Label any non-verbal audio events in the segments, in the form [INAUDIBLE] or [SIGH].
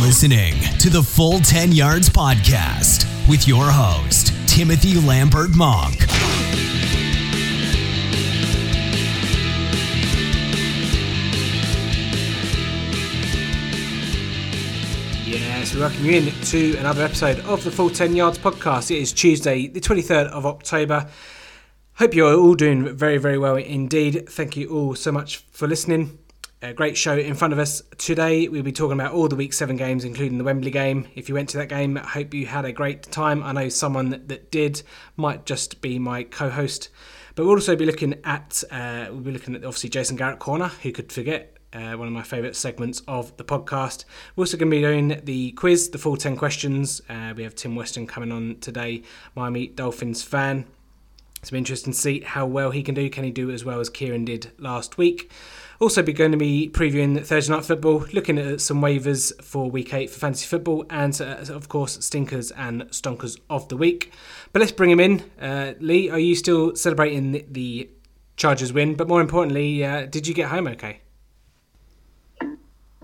listening to the Full 10 Yards Podcast with your host, Timothy Lambert Monk. Yes, we welcome you in to another episode of the Full 10 Yards Podcast. It is Tuesday, the 23rd of October. Hope you're all doing very, very well indeed. Thank you all so much for listening a great show in front of us today. We'll be talking about all the Week 7 games, including the Wembley game. If you went to that game, I hope you had a great time. I know someone that, that did might just be my co host. But we'll also be looking at, uh, we'll be looking at obviously Jason Garrett Corner, who could forget. Uh, one of my favourite segments of the podcast. We're also going to be doing the quiz, the full 10 questions. Uh, we have Tim Weston coming on today, Miami Dolphins fan. It's been interesting to see how well he can do. Can he do as well as Kieran did last week? Also, be going to be previewing Thursday night football, looking at some waivers for week eight for fantasy football, and uh, of course stinkers and stonkers of the week. But let's bring him in. Uh, Lee, are you still celebrating the, the Chargers win? But more importantly, uh, did you get home okay?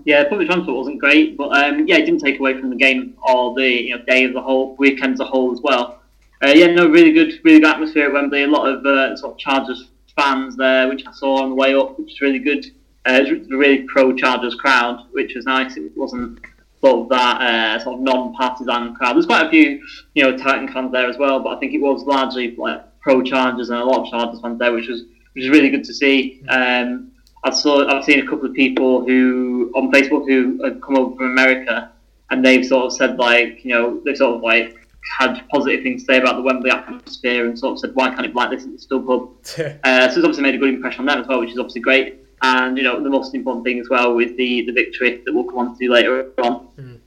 Yeah, public transport wasn't great, but um, yeah, it didn't take away from the game or the you know, day as a whole, weekend as a whole as well. Uh, yeah, no, really good, really good atmosphere at Wembley. A lot of uh, sort of Chargers fans there, which I saw on the way up, which was really good. Uh, it was a really pro Chargers crowd, which was nice. It wasn't sort of that uh, sort of non-partisan crowd. There's quite a few, you know, Titan fans there as well, but I think it was largely like pro Chargers and a lot of Chargers fans there, which was which was really good to see. Um, I've saw I've seen a couple of people who on Facebook who have come over from America, and they've sort of said like, you know, they've sort of like had positive things to say about the Wembley atmosphere and sort of said, why can't it be like this at the StubHub? [LAUGHS] uh, so it's obviously made a good impression on them as well, which is obviously great. And, you know, the most important thing as well with the, the victory that we'll come on to later on. Mm.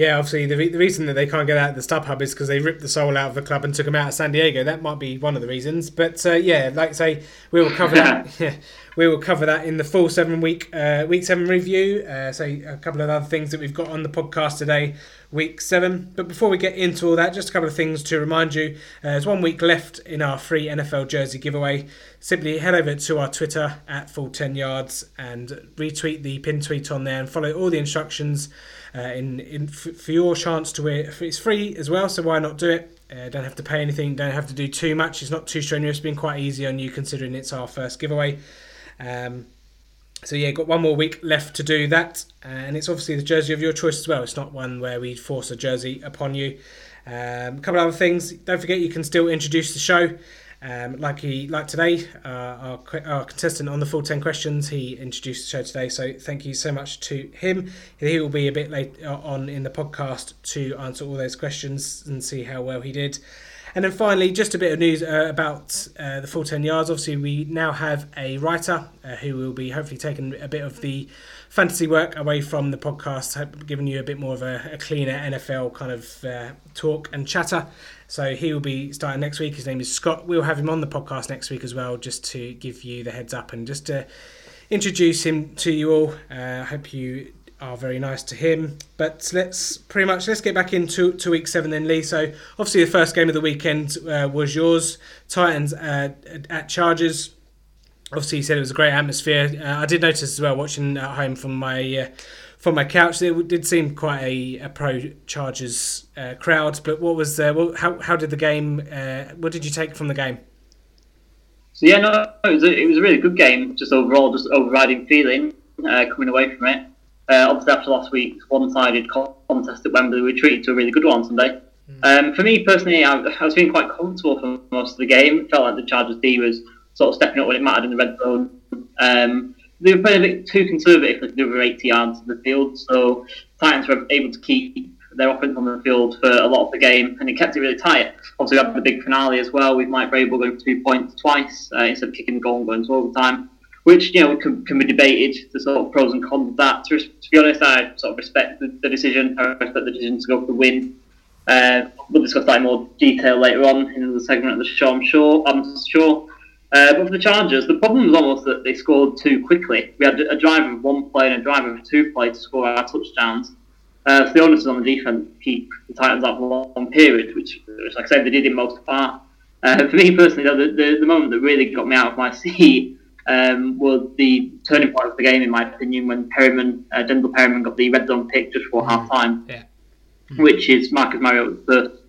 Yeah, obviously the, the reason that they can't get out of the StubHub is because they ripped the soul out of the club and took them out of San Diego. That might be one of the reasons. But uh, yeah, like I say, we will cover that. [LAUGHS] [LAUGHS] yeah, we will cover that in the full seven week uh, week seven review. Uh, so a couple of other things that we've got on the podcast today week seven. But before we get into all that, just a couple of things to remind you. Uh, there's one week left in our free NFL jersey giveaway. Simply head over to our Twitter at full 10 yards and retweet the pin tweet on there and follow all the instructions uh, in, in f- for your chance to win. It's free as well, so why not do it? Uh, don't have to pay anything, don't have to do too much. It's not too strenuous, it's been quite easy on you considering it's our first giveaway. Um, so yeah, got one more week left to do that, and it's obviously the jersey of your choice as well. It's not one where we force a jersey upon you. Um, a couple other things. Don't forget you can still introduce the show. Um, like he like today, uh, our, our contestant on the full ten questions, he introduced the show today. So thank you so much to him. He will be a bit late on in the podcast to answer all those questions and see how well he did. And then finally, just a bit of news uh, about uh, the full 10 yards. Obviously, we now have a writer uh, who will be hopefully taking a bit of the fantasy work away from the podcast, giving you a bit more of a, a cleaner NFL kind of uh, talk and chatter. So he will be starting next week. His name is Scott. We'll have him on the podcast next week as well, just to give you the heads up and just to introduce him to you all. I uh, hope you are very nice to him. But let's pretty much let's get back into to week seven then, Lee. So obviously the first game of the weekend uh, was yours, Titans uh, at Chargers. Obviously, you said it was a great atmosphere. Uh, I did notice as well watching at home from my uh, from my couch. It did seem quite a, a pro Chargers uh, crowd. But what was uh, well, how how did the game? what did you take from the game? So yeah, no, it was a, it was a really good game. Just overall, just overriding feeling coming away from it. Uh, obviously, after last week's one-sided contest at Wembley, we treated to a really good one Sunday. Mm. Um, for me personally, I, I, was feeling quite comfortable for most of the game. It felt like the Chargers D was sort of stepping up when it mattered in the red zone. Um, they were playing a bit too conservative for the over 80 yards of the field, so Titans were able to keep their offense on the field for a lot of the game, and it kept it really tight. Obviously, we had the big finale as well with Mike Vrabel going for two points twice uh, instead of kicking the goal and going to overtime which you know can, can be debated the sort of pros and cons of that. To, to be honest, I sort of respect the, the, decision. I respect the decision to go for the win. Uh, we'll discuss that in more detail later on in the segment of the show. I'm sure. I'm sure. Uh, but for the Chargers, the problem was almost that they scored too quickly. We had a driver of one play and a driver of two play to score our touchdowns. Uh, so the onus was on the defense to keep the Titans out for a long period, which, which like I said, they did in most part. Uh, for me personally, though, the, the, the moment that really got me out of my [LAUGHS] seat um, were the turning point of the game, in my opinion, when Perryman, uh, Denzel Perryman got the red zone pick just before half time, Yeah. which is Marcus Mariota's first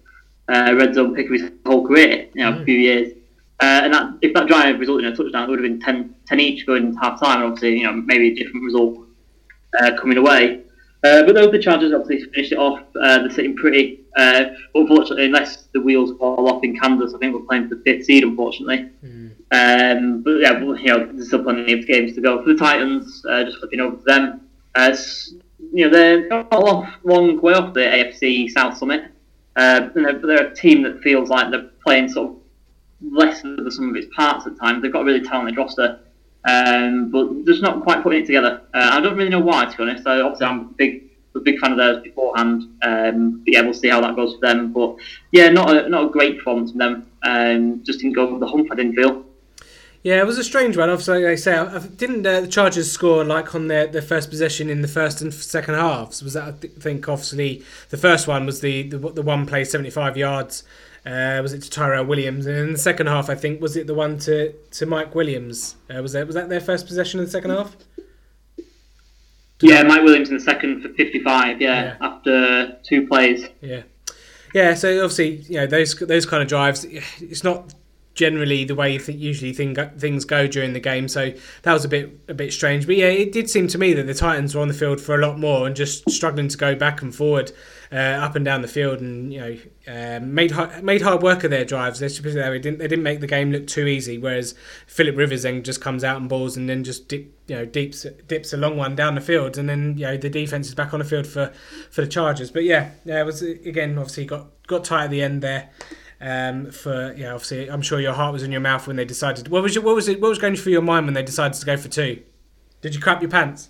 uh, red zone pick of his whole career, you know, a few years. Uh, and that, if that drive resulted in a touchdown, it would have been 10, 10 each going into half time. And obviously, you know, maybe a different result uh, coming away. Uh, but those the Chargers obviously finished it off. Uh, they're sitting pretty. Uh, unfortunately, unless the wheels fall off in Kansas, I think we're playing for the fifth seed. Unfortunately, um, but yeah, well, you know, there's still plenty of games to go for the Titans. Uh, just flipping over to them, as you know, they're not off long way off the AFC South Summit. Uh, you know, but they're a team that feels like they're playing sort of less than sum of its parts at times. They've got a really talented roster, um, but just not quite putting it together. Uh, I don't really know why, to be honest. So obviously, I'm a big, a big fan of theirs beforehand. Um, but yeah, we'll see how that goes for them. But yeah, not a not a great performance from them. Um, just didn't go over the hump. I didn't feel. Yeah, it was a strange one. Obviously, like I say, I- didn't uh, the Chargers score like on their, their first possession in the first and second halves? Was that I th- think obviously the first one was the the, the one play seventy five yards. Uh, was it to Tyrell Williams? And in the second half, I think was it the one to, to Mike Williams? Uh, was that was that their first possession in the second half? Yeah, Mike Williams in the second for 55. Yeah, Yeah. after two plays. Yeah, yeah. So obviously, you know those those kind of drives. It's not generally the way you think usually thing, things go during the game. So that was a bit a bit strange. But yeah, it did seem to me that the Titans were on the field for a lot more and just struggling to go back and forward, uh, up and down the field, and you know uh, made hard, made hard work of their drives. They didn't they didn't make the game look too easy. Whereas Philip Rivers then just comes out and balls and then just dip, you know dips dips a long one down the field, and then you know the defense is back on the field for for the Chargers. But yeah, yeah, it was again obviously got got tight at the end there. Um, for yeah, obviously, I'm sure your heart was in your mouth when they decided. What was your, what was it? What was going through your mind when they decided to go for two? Did you crap your pants?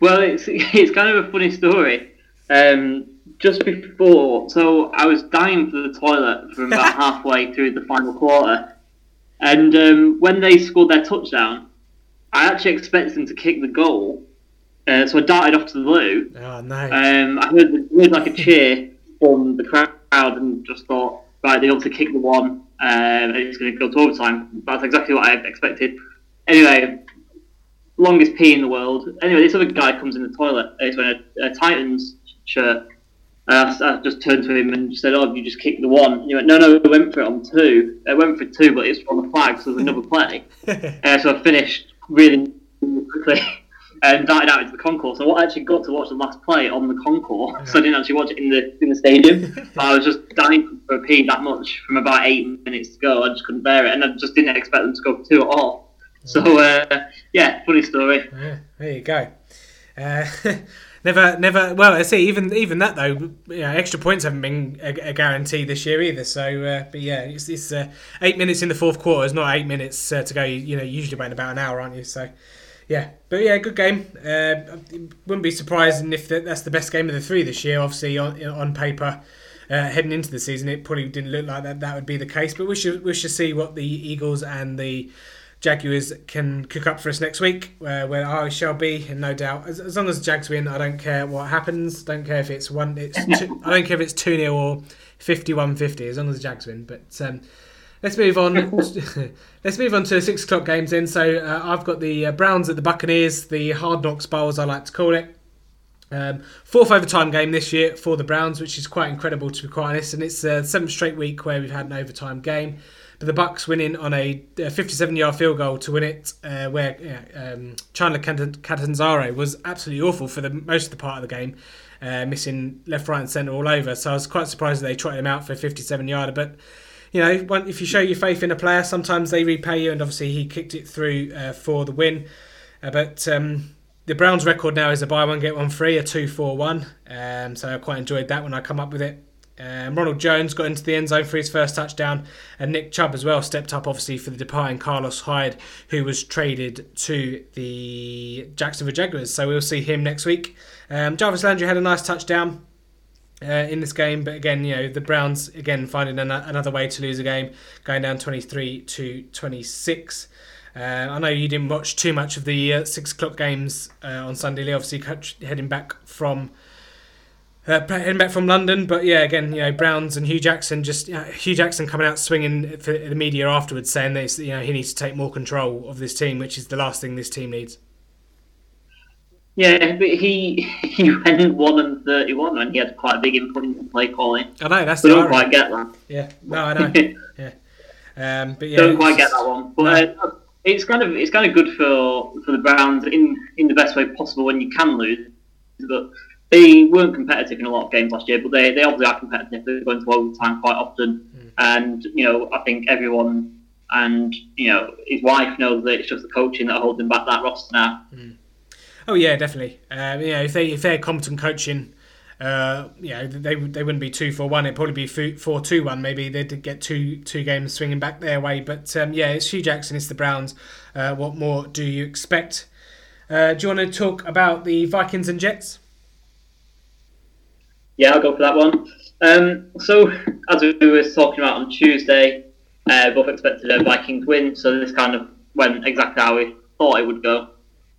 Well, it's [LAUGHS] it's kind of a funny story. Um, just before, so I was dying for the toilet from about [LAUGHS] halfway through the final quarter, and um, when they scored their touchdown, I actually expected them to kick the goal. Uh, so I darted off to the loo. Oh no! Um, I heard, heard like a cheer from the crowd and just thought, right, they obviously kicked the one, um, and it's going to go to overtime. That's exactly what I expected. Anyway, longest pee in the world. Anyway, this other guy comes in the toilet. He's wearing a, a Titans shirt. Uh, I just turned to him and said, "Oh, you just kicked the one." And he went, "No, no, we went for it on two. I went for two, but it's on the flag, so there's another play." [LAUGHS] uh, so I finished really quickly [LAUGHS] and darted out into the concourse. So I actually got to watch the last play on the concourse. So I didn't actually watch it in the in the stadium. [LAUGHS] I was just dying for a pee that much from about eight minutes to go. I just couldn't bear it, and I just didn't expect them to go for two at all. So uh, yeah, funny story. Yeah, there you go. Uh, [LAUGHS] never, never. Well, I see. Even even that though, you know, extra points haven't been a, a guarantee this year either. So, uh, but yeah, it's, it's uh, eight minutes in the fourth quarter. It's not eight minutes uh, to go. You know, usually wait about an hour, aren't you? So, yeah, but yeah, good game. Uh, wouldn't be surprising if that's the best game of the three this year. Obviously, on on paper. Uh, heading into the season, it probably didn't look like that. That would be the case, but we should we should see what the Eagles and the Jaguars can cook up for us next week, uh, where I shall be, and no doubt, as, as long as the Jags win, I don't care what happens. Don't care if it's one, it's two, I don't care if it's two 0 or 51-50, as long as the Jags win. But um, let's move on. [LAUGHS] let's move on to the six o'clock games. Then, so uh, I've got the uh, Browns at the Buccaneers, the Hard Knocks Bowl, as I like to call it. Um, fourth overtime game this year for the Browns, which is quite incredible to be quite honest, and it's the seventh straight week where we've had an overtime game. But the Bucks winning on a 57-yard field goal to win it, uh, where uh, um, Chandler Catanzaro was absolutely awful for the most of the part of the game, uh, missing left, right, and centre all over. So I was quite surprised that they trotted him out for a 57-yarder. But you know, if you show your faith in a player, sometimes they repay you, and obviously he kicked it through uh, for the win. Uh, but um, the Browns' record now is a buy one get one free, a two four one. Um, so I quite enjoyed that when I come up with it. Um, Ronald Jones got into the end zone for his first touchdown, and Nick Chubb as well stepped up, obviously, for the departing Carlos Hyde, who was traded to the Jacksonville Jaguars. So we'll see him next week. Um, Jarvis Landry had a nice touchdown uh, in this game, but again, you know, the Browns again finding an- another way to lose a game, going down 23 to 26. Uh, I know you didn't watch too much of the uh, six o'clock games uh, on Sunday, obviously heading back from Uh, heading back from London, but yeah, again, you know, Browns and Hue Jackson just uh, Hue Jackson coming out swinging for the media afterwards, saying that you know he needs to take more control of this team, which is the last thing this team needs. Yeah, but he [LAUGHS] he went one and thirty one, and he had quite a big input in play calling. I know that's. I don't quite get that. Yeah, no, I [LAUGHS] know. yeah, um, but yeah, don't quite get that one. But uh, it's kind of it's kind of good for for the Browns in in the best way possible when you can lose, but they weren't competitive in a lot of games last year, but they, they obviously are competitive. They're going to overtime quite often, mm. and you know I think everyone and you know his wife knows that it's just the coaching that holds him back that roster now. Mm. Oh yeah, definitely. Um, yeah, if they if they're competent coaching, uh, you know they they wouldn't be two for one. It'd probably be four two one. Maybe they'd get two two games swinging back their way. But um, yeah, it's Hue Jackson. It's the Browns. Uh, what more do you expect? Uh, do you want to talk about the Vikings and Jets? Yeah, I'll go for that one. Um, so, as we were talking about on Tuesday, uh, both expected a Vikings win, so this kind of went exactly how we thought it would go.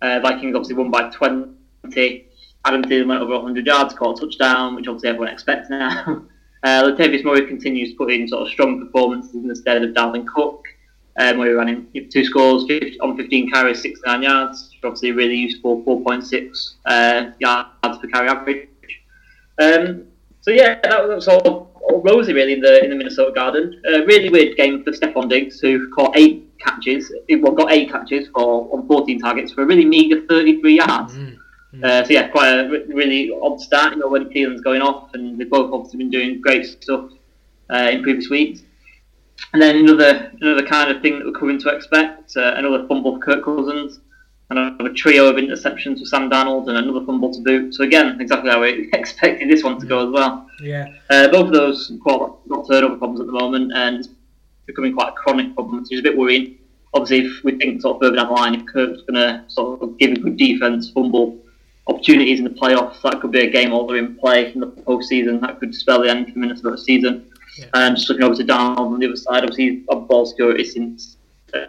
Uh, Vikings obviously won by 20. Adam Thielen went over 100 yards, caught a touchdown, which obviously everyone expects now. [LAUGHS] uh, Latavius Murray continues to put in sort of strong performances instead of Dalvin Cook. Um, where he ran in two scores 50, on 15 carries, 69 yards, obviously really useful 4.6 uh, yards per carry average. Um, so yeah, that was all, all, rosy really in the in the Minnesota Garden. Uh, really weird game for Stefon Diggs, who caught eight catches. Well, got eight catches for on 14 targets for a really meager 33 yards. Mm-hmm. Uh, so yeah, quite a really odd start. You know when Thielen's going off, and they've both obviously been doing great stuff uh, in previous weeks. And then another another kind of thing that we're coming to expect, uh, another fumble for Kirk Cousins and a trio of interceptions for Sam Darnold and another fumble to boot. So again, exactly how we [LAUGHS] expected this one to go as well. Yeah. Uh, both of those quite not turnover problems at the moment, and it's becoming quite a chronic problem, which is a bit worrying. Obviously, if we think sort of further down the line, if Kirk's going to sort of give a good defense, fumble opportunities in the playoffs, that could be a game over in play in the postseason. That could spell the end for Minnesota season. Yeah. And just looking over to Darnold on the other side, obviously he's ball security since uh,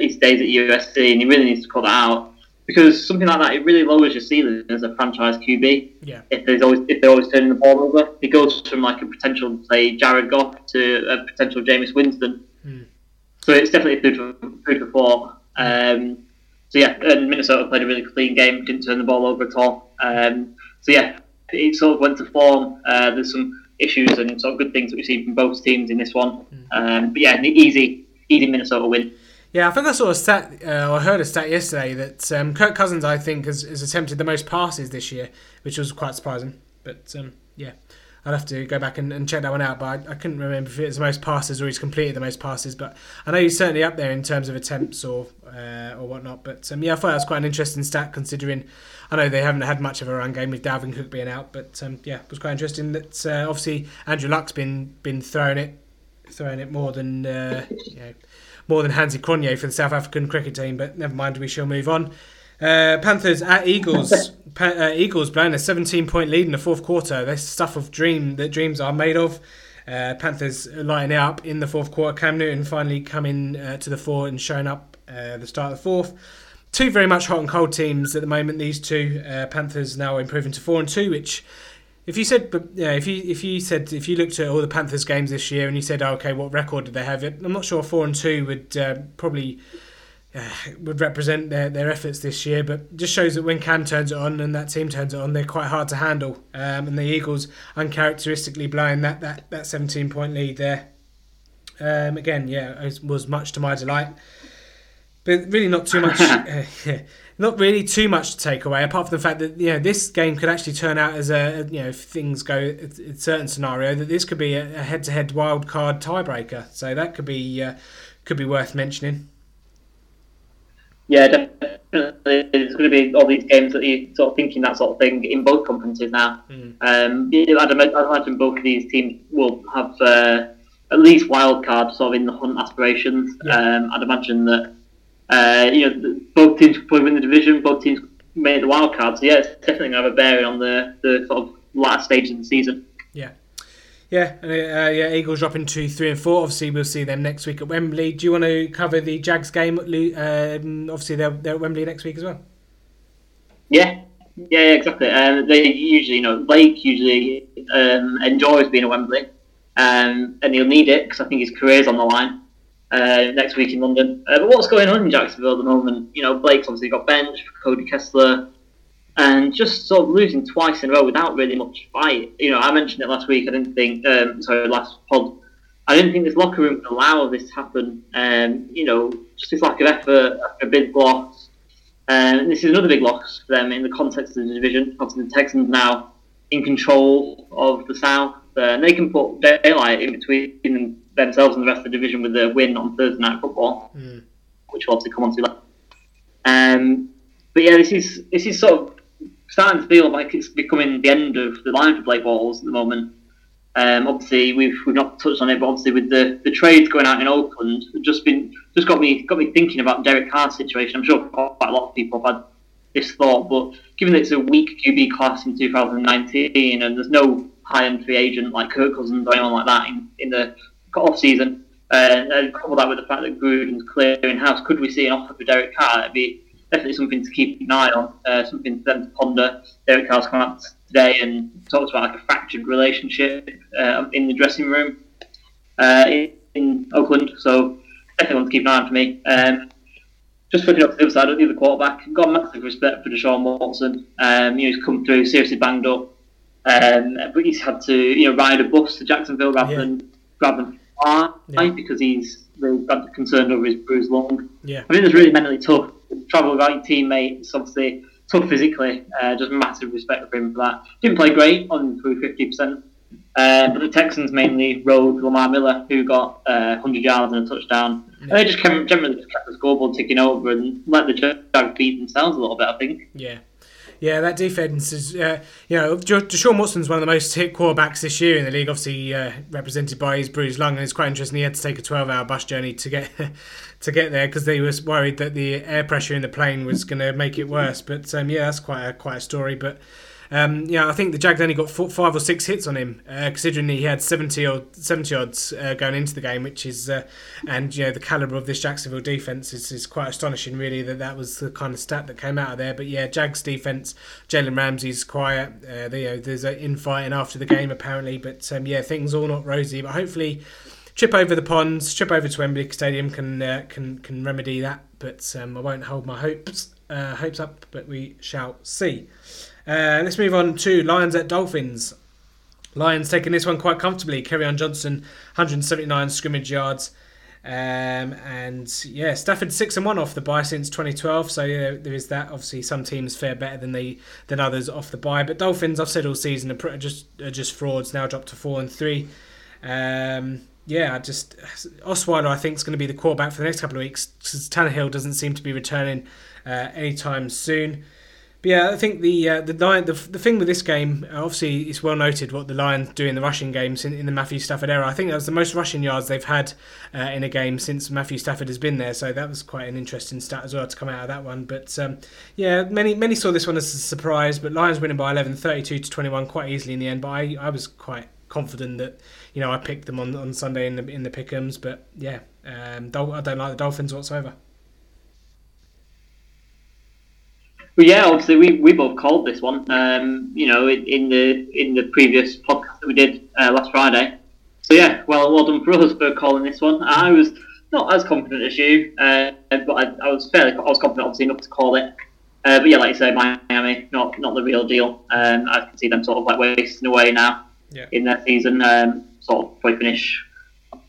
his days at USC, and he really needs to cut that out because something like that it really lowers your ceiling as a franchise QB. Yeah. If there's always if they're always turning the ball over, it goes from like a potential say Jared Goff to a potential Jameis Winston. Mm. So it's definitely food for food for thought. Um, so yeah, and Minnesota played a really clean game, didn't turn the ball over at all. Um, so yeah, it sort of went to form. Uh, there's some issues and sort of good things that we've seen from both teams in this one. Mm. Um, but yeah, an easy, easy Minnesota win. Yeah, I think I saw a stat, uh, I heard a stat yesterday that um, Kirk Cousins, I think, has, has, attempted the most passes this year, which was quite surprising. But um, yeah, I'd have to go back and, and check that one out. But I, I, couldn't remember if it was the most passes or he's completed the most passes. But I know he's certainly up there in terms of attempts or uh, or whatnot. But um, yeah, I thought that was quite an interesting stat considering I know they haven't had much of a run game with Dalvin Cook being out. But um, yeah, it was quite interesting that uh, obviously Andrew Luck's been been throwing it throwing it more than uh, you know more than Hansi Cronje for the South African cricket team, but never mind, we shall move on. Uh, Panthers at Eagles. [LAUGHS] pa- uh, Eagles blowing a 17 point lead in the fourth quarter. This stuff of dream that dreams are made of. Uh, Panthers lighting up in the fourth quarter. Cam Newton finally coming uh, to the fore and showing up uh, the start of the fourth. Two very much hot and cold teams at the moment. These two uh, Panthers now improving to four and two, which if you said, but yeah, if you if you said if you looked at all the Panthers games this year and you said, oh, okay, what record did they have? I'm not sure four and two would uh, probably uh, would represent their, their efforts this year, but just shows that when Cam turns it on and that team turns it on, they're quite hard to handle. Um, and the Eagles uncharacteristically blowing that that, that 17 point lead there. Um, again, yeah, it was much to my delight, but really not too much. [LAUGHS] uh, not really too much to take away, apart from the fact that you know this game could actually turn out as a you know if things go in certain scenario that this could be a head-to-head wild card tiebreaker. So that could be uh, could be worth mentioning. Yeah, definitely. It's going to be all these games that you're sort of thinking that sort of thing in both conferences now. Mm. Um, I'd, imagine both of these teams will have uh, at least wild card sort of in the hunt aspirations. Yeah. Um, I'd imagine that uh, you know, both teams could probably win the division. Both teams made the wild card. So yeah, it's definitely going to have a bearing on the, the sort of last stage of the season. Yeah. Yeah, uh, yeah. Eagles dropping to three and four. Obviously, we'll see them next week at Wembley. Do you want to cover the Jags game? Um, obviously, they're, they're at Wembley next week as well. Yeah, Yeah, exactly. Um, they usually, you know, Blake usually um, enjoys being at Wembley, um, and he'll need it because I think his career's on the line uh, next week in London. Uh, but what's going on in Jacksonville at the moment? You know, Blake's obviously got benched for Cody Kessler, and just sort of losing twice in a row without really much fight. You know, I mentioned it last week. I didn't think, um, sorry, last pod. I didn't think this locker room could allow this to happen. Um, you know, just this lack of effort, a big loss. Um, and this is another big loss for them in the context of the division. Obviously, the Texans now in control of the South. Uh, and they can put daylight in between themselves and the rest of the division with their win on Thursday Night Football, mm. which we'll obviously come on to later. Um, but yeah, this is this is sort of starting to feel like it's becoming the end of the line for Blake Bortles at the moment. Um, obviously, we've we've not touched on it, but obviously with the, the trades going out in Oakland, just been just got me got me thinking about Derek Carr's situation. I'm sure quite a lot of people have had this thought, but given that it's a weak QB class in 2019 and there's no high end free agent like Kirk Cousins or anyone like that in, in the off season, uh, and couple that with the fact that Gruden's clearing house, could we see an offer for Derek Carr? It'd be definitely something to keep an eye on, uh, something for them to ponder. Derek Carr's come out today and talks about like a fractured relationship uh, in the dressing room uh, in, in, Oakland. So definitely want to keep an eye on for me. Um, just looking up to the other side of the other quarterback, got massive respect for Deshaun Watson. Um, you know, he's come through seriously banged up, um, but he's had to you know ride a bus to Jacksonville rather yeah. than rather than fly yeah. because he's really got concerned over his bruised lung. Yeah, I think it's really mentally tough. Travel without your teammates, obviously tough physically. Uh, just massive respect for him for that. Didn't play great on through fifty percent. Uh, but the Texans mainly rode Lamar Miller, who got uh, 100 yards and a touchdown. Yeah. And they just kept, generally just kept the scoreboard ticking over and let the Jags beat themselves a little bit, I think. Yeah. Yeah, that defense is, uh, you know, Deshaun Watson's one of the most hit quarterbacks this year in the league, obviously uh, represented by his bruised lung, and it's quite interesting. He had to take a 12-hour bus journey to get [LAUGHS] to get there because they was worried that the air pressure in the plane was going to make it worse. But um, yeah, that's quite a quite a story. But um, yeah, I think the Jags only got four, five or six hits on him, uh, considering he had 70 or 70 odds uh, going into the game, which is, uh, and you know, the caliber of this Jacksonville defense is, is quite astonishing, really, that that was the kind of stat that came out of there. But yeah, Jags defense, Jalen Ramsey's quiet. Uh, they, you know, there's an infighting after the game, apparently. But um, yeah, things all not rosy. But hopefully, trip over the ponds, trip over to Wembley Stadium can uh, can can remedy that. But um, I won't hold my hopes uh, hopes up, but we shall see. Uh, let's move on to Lions at Dolphins. Lions taking this one quite comfortably. Kerryon Johnson, 179 scrimmage yards. Um, and yeah, Stafford six and one off the bye since 2012. So yeah, there is that. Obviously, some teams fare better than they than others off the bye. But Dolphins, I've said all season, are just are just frauds. Now dropped to four and three. Um, yeah, I just Osweiler I think is going to be the quarterback for the next couple of weeks because Tannehill doesn't seem to be returning uh, anytime soon. But yeah, I think the uh, the, the the thing with this game, obviously, it's well noted what the Lions do in the rushing games in, in the Matthew Stafford era. I think that was the most rushing yards they've had uh, in a game since Matthew Stafford has been there. So that was quite an interesting stat as well to come out of that one. But um, yeah, many many saw this one as a surprise, but Lions winning by 11, 32 to 21 quite easily in the end. But I, I was quite confident that you know I picked them on, on Sunday in the in the pickums. But yeah, um, I don't like the Dolphins whatsoever. Well, yeah, obviously we, we both called this one. Um, you know, in, in, the in the previous podcast that we did uh, last Friday. So yeah, well, well done for [LAUGHS] us for calling this one. I was not as confident as you, uh, but I, I, was fairly I was confident obviously enough to call it. Uh, but yeah, like you say, Miami, not not the real deal. Um, I can see them sort of like wasting away now yeah. in that season. Um, sort of probably finish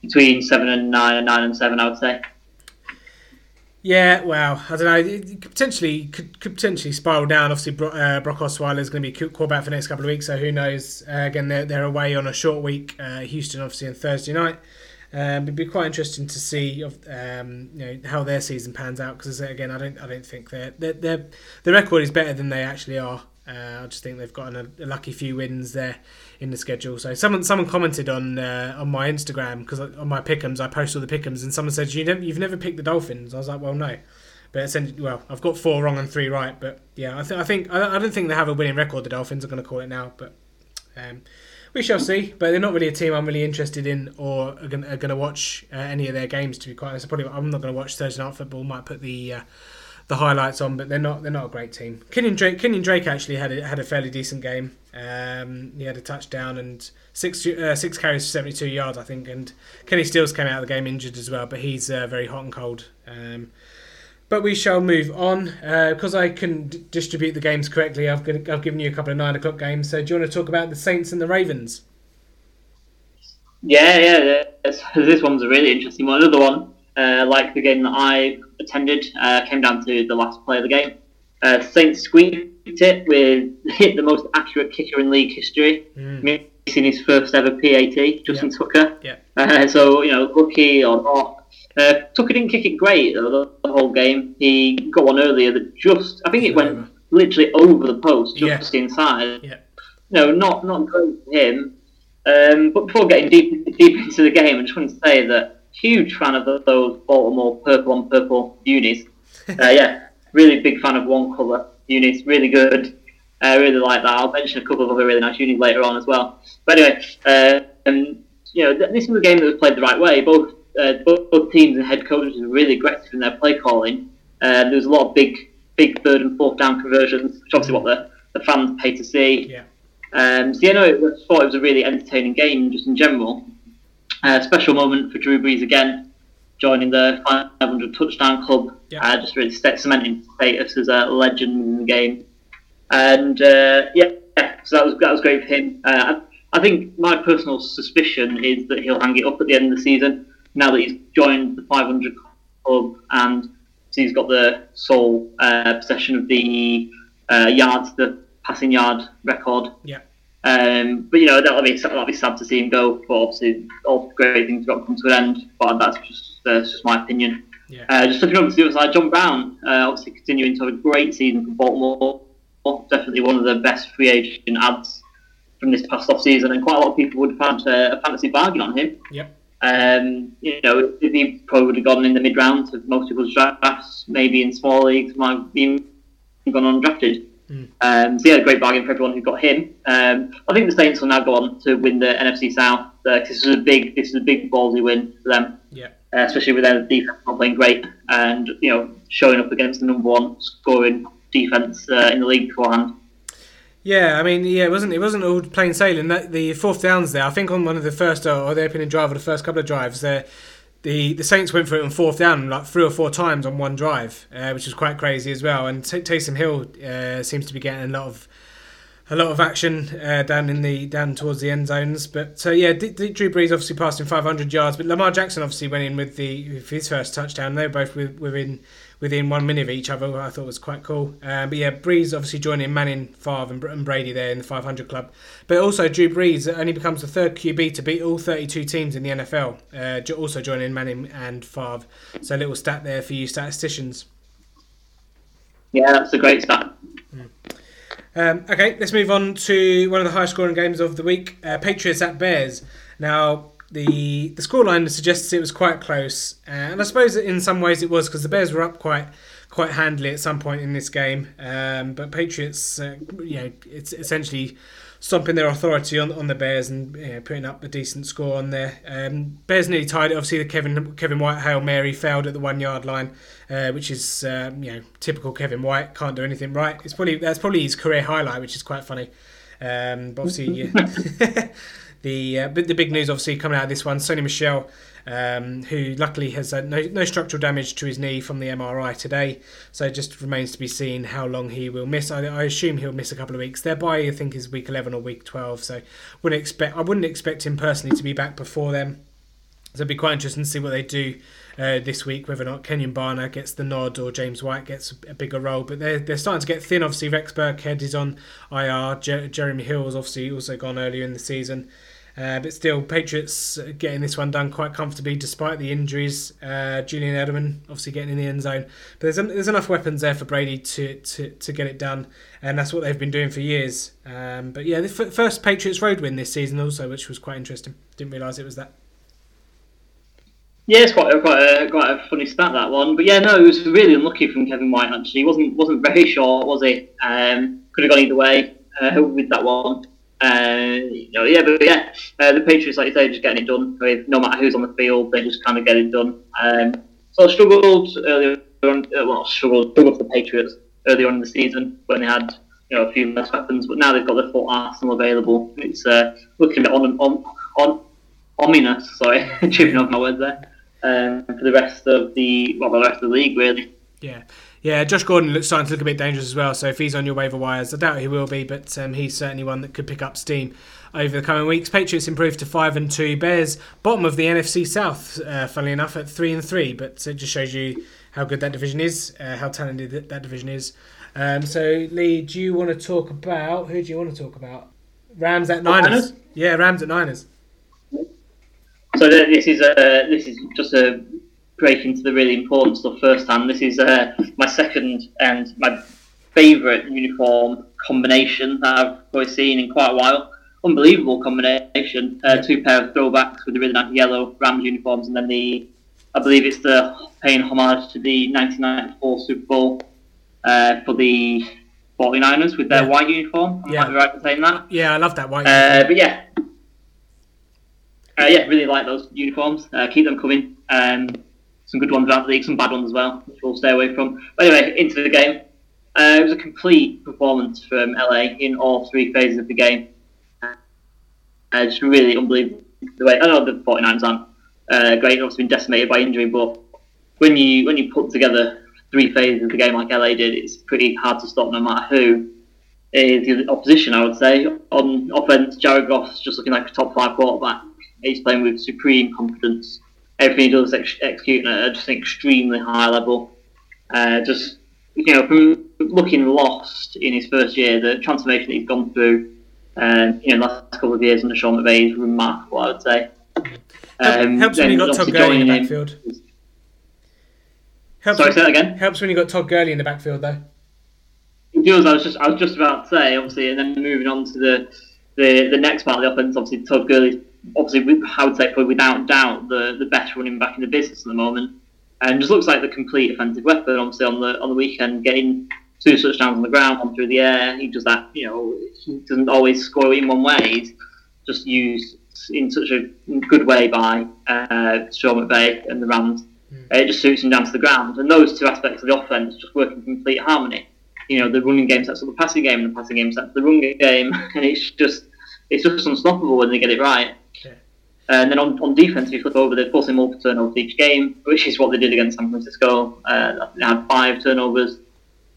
between seven and nine and nine and seven, I would say. Yeah, well, I don't know. It could potentially could, could potentially spiral down. Obviously, uh, Brock Osweiler is going to be quarterback for the next couple of weeks, so who knows? Uh, again, they're, they're away on a short week. Uh, Houston, obviously, on Thursday night. Um, it'd be quite interesting to see um, you know how their season pans out because again, I don't I don't think they're, they're, they're the record is better than they actually are. Uh, I just think they've gotten a, a lucky few wins there in the schedule. So someone someone commented on uh, on my Instagram because on my pickums I post all the pickums and someone said you you've never picked the Dolphins. I was like, well, no. But well, I've got four wrong and three right. But yeah, I, th- I think I, I don't think they have a winning record. The Dolphins are going to call it now, but um, we shall see. But they're not really a team I'm really interested in or are going to watch uh, any of their games. To be quite honest, probably I'm not going to watch Thursday night football. Might put the uh, the highlights on, but they're not they're not a great team. Kenyan Drake Kenyan Drake actually had a, had a fairly decent game. Um, he had a touchdown and six uh, six carries for seventy two yards, I think. And Kenny Stills came out of the game injured as well, but he's uh, very hot and cold. Um, but we shall move on because uh, I can d- distribute the games correctly. I've, I've given you a couple of nine o'clock games. So do you want to talk about the Saints and the Ravens? Yeah, yeah. yeah. This, this one's a really interesting one. Another one, uh, like the game that I attended, uh, came down to the last play of the game. Uh, Saints squeaked it with hit [LAUGHS] the most accurate kicker in league history, mm. missing his first ever PAT, Justin yeah. Tucker. Yeah. Uh, so you know, lucky or not. Uh, Tucker didn't kick it great though, the, the, whole game. He got one earlier that just, I think it went over. literally over the post, just yeah. inside. Yeah. No, not not great for him. Um, but before getting deep deep into the game, I just want to say that huge fan of those Baltimore purple on purple unis. [LAUGHS] uh, yeah, really big fan of one colour unis, really good. I uh, really like that. I'll mention a couple of other really nice unis later on as well. But anyway, uh, um, you know, this was a game that was played the right way. Both uh, both, both, teams and head coaches were really aggressive in their play calling. Uh, there was a lot of big, big third and fourth down conversions, which obviously what the, the fans pay to see. Yeah. Um, so yeah, no, I thought it was a really entertaining game just in general. Uh, special moment for Drew Brees again, joining the 500 touchdown club. Yeah. Uh, just really cementing status as a legend in the game. And uh, yeah, yeah, so that was that was great for him. Uh, I, I think my personal suspicion is that he'll hang it up at the end of the season now that he's joined the 500 club and so he's got the sole uh, possession of the uh, yards, the passing yard record. Yeah. Um, but you know that'll be that'll be sad to see him go. But obviously, all great things have got to come to an end. But that's just uh, just my opinion. Yeah. Uh, just looking over to the other side, John Brown, uh, obviously continuing to have a great season for Baltimore. Definitely one of the best free agent ads from this past off season, and quite a lot of people would have had uh, a fantasy bargain on him. Yep. Um, you know, he probably would have gone in the mid rounds of most people's drafts, maybe in small leagues, might have been gone undrafted. Mm. Um, so yeah, great bargain for everyone who got him. Um, I think the Saints will now go on to win the NFC South. Uh, this is a big, this is a big ballsy win for them. Yeah. Uh, especially with their defense not playing great and you know showing up against the number one scoring defense uh, in the league beforehand. Yeah, I mean, yeah, it wasn't it wasn't all plain sailing. That the fourth downs there, I think on one of the first uh, or the opening drive or the first couple of drives there, the the Saints went for it on fourth down like three or four times on one drive, uh, which was quite crazy as well. And T- Taysom Hill uh, seems to be getting a lot of a lot of action uh, down in the down towards the end zones. But uh, yeah, D- D- Drew Brees obviously passed in 500 yards, but Lamar Jackson obviously went in with the with his first touchdown. They were both with, within within one minute of each other. I thought was quite cool. Um, but yeah, Brees obviously joining Manning, Favre, and, and Brady there in the 500 club. But also Drew Brees only becomes the third QB to beat all 32 teams in the NFL. Uh, also joining Manning and Favre. So a little stat there for you statisticians. Yeah, that's a great stat. Mm. Um, okay, let's move on to one of the high scoring games of the week uh, Patriots at Bears. Now, the the scoreline suggests it was quite close, uh, and I suppose in some ways it was because the Bears were up quite quite handily at some point in this game. Um, but Patriots, uh, you know, it's essentially stomping their authority on, on the Bears and you know, putting up a decent score on there. Um, Bears nearly tied it. Obviously, the Kevin Kevin White hail mary failed at the one yard line, uh, which is um, you know typical Kevin White. Can't do anything right. It's probably that's probably his career highlight, which is quite funny. Um, but obviously, [LAUGHS] [LAUGHS] the uh, the big news obviously coming out of this one, Sony Michel. Um, who luckily has uh, no, no structural damage to his knee from the MRI today. So it just remains to be seen how long he will miss. I, I, assume he'll miss a couple of weeks. Their bye, I think, is week 11 or week 12. So wouldn't expect I wouldn't expect him personally to be back before then. So it'd be quite interesting to see what they do uh, this week, whether or not Kenjon Barner gets the nod or James White gets a bigger role. But they're, they're starting to get thin. Obviously, Rex Burkhead is on IR. Jer- Jeremy Hill has obviously also gone earlier in the season. Uh, but still, Patriots getting this one done quite comfortably despite the injuries. Uh, Julian Edelman obviously getting in the end zone. But there's, there's enough weapons there for Brady to, to, to get it done. And that's what they've been doing for years. Um, but yeah, the f- first Patriots road win this season also, which was quite interesting. Didn't realise it was that. Yeah, it's quite a, quite a quite a funny stat that one, but yeah, no, it was really unlucky from Kevin White. Actually, he wasn't wasn't very short, was he? Um, could have gone either way uh, with that one. Uh, know, yeah, but yeah, uh, the Patriots, like you say, just getting it done. I mean, no matter who's on the field, they just kind of get it done. Um, so I struggled earlier on, uh, well, struggled, struggled for the Patriots early on in the season when they had you know a few less weapons, but now they've got their full arsenal available. It's uh, looking a bit on on on ominous. Sorry, [LAUGHS] tripping off my words there. Um, for the rest of the well, the rest of the league, really. Yeah. Yeah, Josh Gordon looks starting to look a bit dangerous as well. So if he's on your waiver wires, I doubt he will be, but um, he's certainly one that could pick up steam over the coming weeks. Patriots improved to five and two. Bears bottom of the NFC South, uh, funnily enough, at three and three. But it just shows you how good that division is, uh, how talented that, that division is. Um, so Lee, do you want to talk about who do you want to talk about? Rams at Niners. Niners? Yeah, Rams at Niners. So this is a this is just a break into the really important stuff first hand. This is uh, my second and my favourite uniform combination that I've probably seen in quite a while. Unbelievable combination. Uh, two pair of throwbacks with the really nice yellow Rams uniforms, and then the I believe it's the paying homage to the 1994 Super Bowl uh, for the 49ers with their Yeah. white uniform. Am Yeah. I right in saying that? Yeah, I love that white. Uh, but yeah, uh, yeah, really like those uniforms. Uh, keep them coming. Um, some good ones around the league, some bad ones as well, which we'll stay away from. But anyway, into the game. Uh, it was a complete performance from LA in all three phases of the game. Uh, just really unbelievable the way. I know the 49ers aren't uh, great, obviously been decimated by injury, but when you when you put together three phases of the game like LA did, it's pretty hard to stop no matter who is the opposition, I would say. On offense, Jared Goff's just looking like a top five quarterback. He's playing with supreme confidence. Everything he does ex- executing at just an extremely high level. Uh, just you know, from looking lost in his first year, the transformation that he's gone through, um, you know, the last couple of years under Sean McVay is remarkable. I would say. Um, helps when you got Todd Gurley in the him- backfield. Helps, Sorry, say that again. helps when you got Todd Gurley in the backfield though. It does. I was just I was just about to say, obviously, and then moving on to the the, the next part of the offense. Obviously, Todd Gurley, obviously, I would say probably without doubt the the best running back in the business at the moment, and just looks like the complete offensive weapon. Obviously, on the on the weekend, getting two touchdowns on the ground, one through the air. He does that. You know, he doesn't always score in one way. He's just used in such a good way by uh, Sean McVay and the Rams. Uh, It just suits him down to the ground, and those two aspects of the offense just work in complete harmony you know, the running game sets up the passing game, and the passing game sets up the running game, [LAUGHS] and it's just it's just unstoppable when they get it right. Yeah. And then on, on defense, you flip over, they're forcing multiple turnovers each game, which is what they did against San Francisco. Uh, they had five turnovers,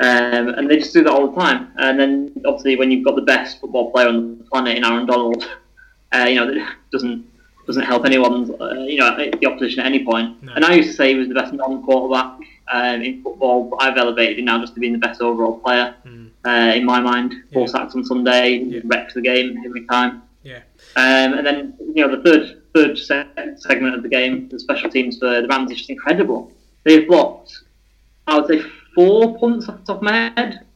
um, and they just do that all the time. And then obviously, when you've got the best football player on the planet in Aaron Donald, [LAUGHS] uh, you know, that [LAUGHS] doesn't doesn't help anyone, uh, you know, the opposition at any point. No. And I used to say he was the best non-quarterback um, in football, but I've elevated him now just to being the best overall player Mm. uh, in my mind. Four Yeah. sacks on Sunday, Yeah. wrecks the game every time. Um, and then you know the third third se- segment of the game, the special teams for the Rams is just incredible. They've blocked, I would say, four punts off the top of my head.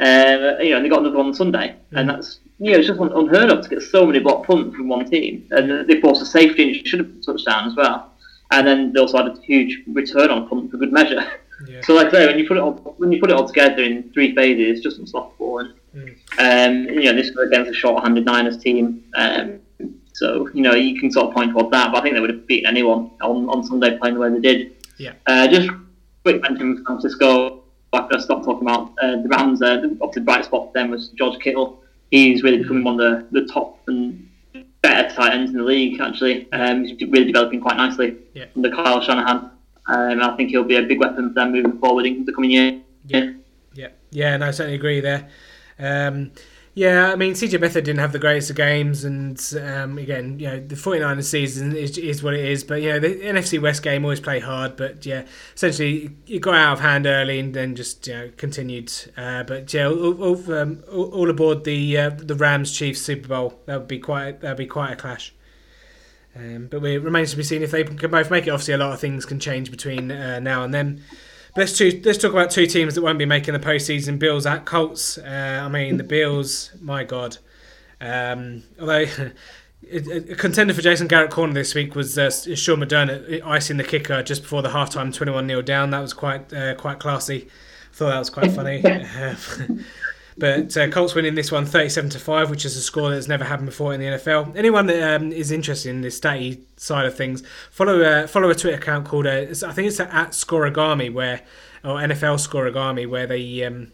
Uh, you know, and they got another one on Sunday, and that's you know it's just un- unheard of to get so many blocked punts from one team. And they forced a safety, and it should have been touchdown as well. And then they also had a huge return on punt for good measure. Yeah. [LAUGHS] So, like I say, when you put it all, when you put it all together in three phases, it's just unstoppable. And Mm. um, you know, this was against a short-handed Niners team. Um, so you know, you can sort of point toward that. But I think they would have beaten anyone on, on Sunday playing the way they did. Yeah. Uh, just quick mention of San Francisco. After I stopped talking about uh, the Rams, uh, the- obviously the bright spot for them was George Kittle. He's really becoming one of the, the top and better tight ends in the league. Actually, um, he's really developing quite nicely Yeah. under Kyle Shanahan. Um, I think he'll be a big weapon for them moving forward in the coming year. Yeah. Yeah, yeah, no, I certainly agree there. Um, yeah, I mean, CJ Beathard didn't have the greatest of games, and um, again, you know, the 49ers season is, is what it is. But, you know, the NFC West game always play hard, but yeah, essentially it got out of hand early and then just, you know, continued. Uh, but yeah, all, all, um, all, aboard the uh, the Rams Chiefs Super Bowl. That would be quite that would be quite a clash. Um, but it remains to be seen if they can both make it. Obviously, a lot of things can change between uh, now and then. Let's, two, let's talk about two teams that won't be making the postseason. Bills at Colts. Uh, I mean, the Bills, my God. Um, although [LAUGHS] a contender for Jason Garrett corner this week was uh, Sean McDermott icing the kicker just before the halftime, 21 0 down. That was quite uh, quite classy. Thought that was quite funny. [LAUGHS] [LAUGHS] But uh, Colts winning this one 37 to 5, which is a score that's never happened before in the NFL. Anyone that um, is interested in this statty side of things, follow uh, follow a Twitter account called, uh, I think it's at Scorigami, where, or NFL Scorigami, where they. Um,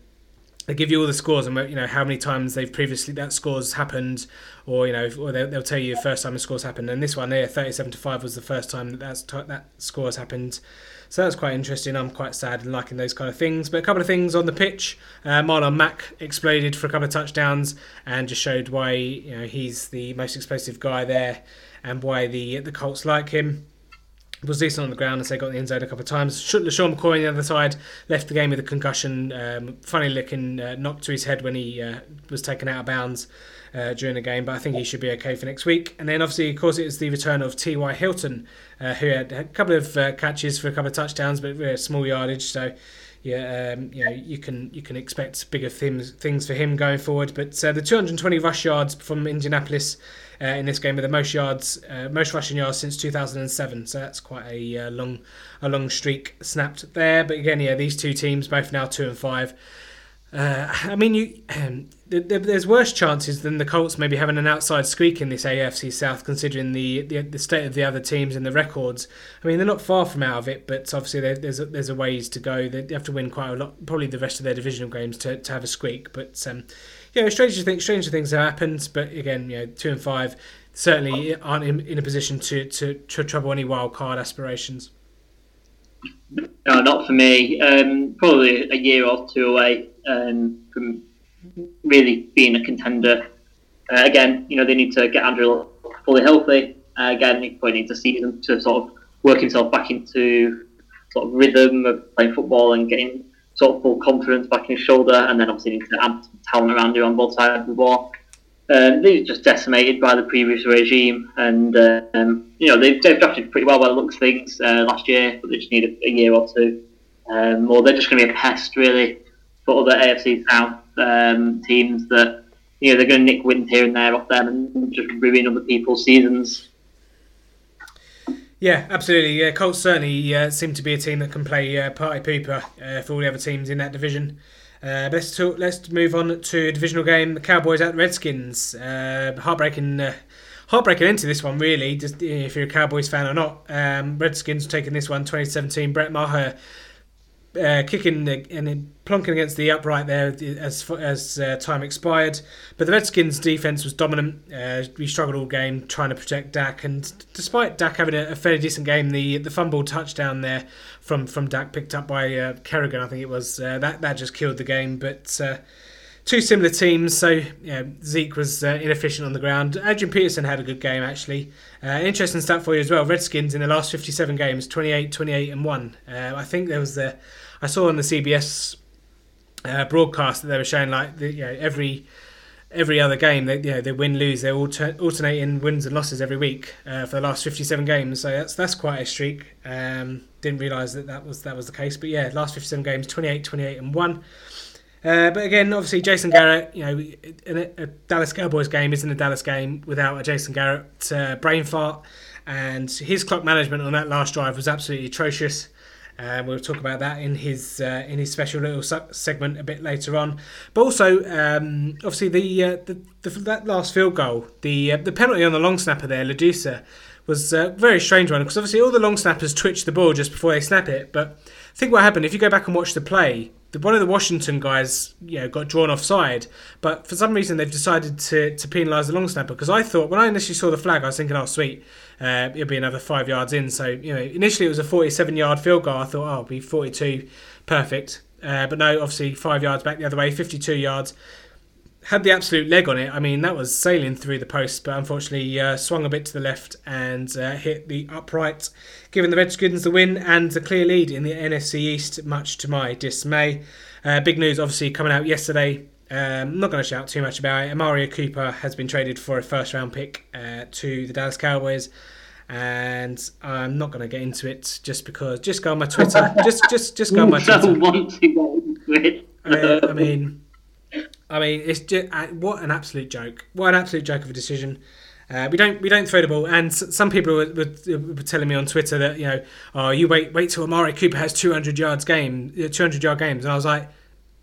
they give you all the scores and you know how many times they've previously that scores happened, or you know, or they'll, they'll tell you the first time the scores happened. And this one here, thirty-seven to five, was the first time that that's, that scores happened. So that's quite interesting. I'm quite sad and liking those kind of things. But a couple of things on the pitch. Uh, Marlon Mack exploded for a couple of touchdowns and just showed why you know he's the most explosive guy there and why the the Colts like him was decent on the ground and they got the end zone a couple of times. LeSean McCoy on the other side left the game with a concussion. Um, funny looking uh, knock to his head when he uh, was taken out of bounds uh, during the game, but I think he should be okay for next week. And then obviously, of course, it was the return of T.Y. Hilton, uh, who had a couple of uh, catches for a couple of touchdowns, but very small yardage. So yeah, um, you know, you can you can expect bigger things things for him going forward. But uh, the 220 rush yards from Indianapolis uh, in this game are the most yards, uh, most rushing yards since 2007. So that's quite a uh, long a long streak snapped there. But again, yeah, these two teams both now two and five. Uh, I mean, you [CLEARS THROAT] um, there's worse chances than the Colts maybe having an outside squeak in this AFC South, considering the, the, the state of the other teams and the records. I mean, they're not far from out of it, but obviously there's a, there's a ways to go. They have to win quite a lot, probably the rest of their divisional games to, to have a squeak. But um, you know, stranger things stranger things have happened. But again, you know, two and five certainly aren't in, in a position to, to, to trouble any wild card aspirations. No, not for me. Um, probably a year or two away um, from really being a contender. Uh, again, you know, they need to get Andrew fully healthy. Uh, again, he probably needs a season to sort of work himself back into sort of rhythm of playing football and getting sort of full confidence back in his shoulder, and then obviously need to add talent around you on both sides of the ball. Um, they were just decimated by the previous regime, and um, you know they've, they've drafted pretty well by the looks of things uh, last year, but they just need a, a year or two. Um, or they're just going to be a pest really for other AFC South um, teams that you know they're going to nick wins here and there off them and just ruin other people's seasons. Yeah, absolutely. Yeah, Colts certainly uh, seem to be a team that can play uh, party pooper uh, for all the other teams in that division. Uh, let's talk, let's move on to a divisional game: the Cowboys at Redskins. Uh, heartbreaking, uh, heartbreaking into this one, really. Just if you're a Cowboys fan or not. Um, Redskins taking this one, 2017. Brett Maher uh, kicking and plunking against the upright there as as uh, time expired. But the Redskins' defense was dominant. Uh, we struggled all game trying to protect Dak, and despite Dak having a, a, fairly decent game, the the fumble touchdown there from from Dak picked up by uh, Kerrigan, I think it was uh, that that just killed the game. But uh, two similar teams, so yeah, Zeke was uh, inefficient on the ground. Adrian Peterson had a good game actually. Uh, interesting stat for you as well. Redskins in the last 57 games, 28, 28 and one. Uh, I think there was the I saw on the CBS uh, broadcast that they were showing like the, you know, every every other game they you know they win lose they're alter- alternating wins and losses every week uh, for the last 57 games. So that's that's quite a streak. Um, didn't realize that that was that was the case. But yeah last 57 games 28 28 and 1 uh, but again, obviously, Jason Garrett, you know, a, a, Dallas Cowboys game isn't a Dallas game without a Jason Garrett uh, brain fart, and his clock management on that last drive was absolutely atrocious. Uh, we'll talk about that in his uh, in his special little segment a bit later on. But also, um, obviously, the, uh, the, the, that last field goal, the uh, the penalty on the long snapper there, Ladouceur, was a very strange one because obviously all the long snappers twitch the ball just before they snap it. But I think what happened if you go back and watch the play. The, one of the Washington guys, you know, got drawn offside, but for some reason they've decided to, to penalise the long snapper. Because I thought when I initially saw the flag, I was thinking, "Oh, sweet, uh, it'll be another five yards in." So you know, initially it was a 47-yard field goal. I thought, "Oh, it'll be 42, perfect." Uh, but no, obviously five yards back the other way, 52 yards had the absolute leg on it. I mean, that was sailing through the post, but unfortunately uh, swung a bit to the left and uh, hit the upright, giving the Redskins the win and a clear lead in the NFC East, much to my dismay. Uh, big news, obviously, coming out yesterday. Um, not going to shout too much about it. Amari Cooper has been traded for a first round pick uh, to the Dallas Cowboys. And I'm not going to get into it just because. Just go on my Twitter. [LAUGHS] just, just, just go on my Twitter. want to get into it. I mean, I mean, it's just uh, what an absolute joke! What an absolute joke of a decision. Uh, we don't we don't throw the ball, and some people were, were, were, telling me on Twitter that you know, oh, you wait wait till Amari Cooper has 200 yards game, 200 yard games, and I was like,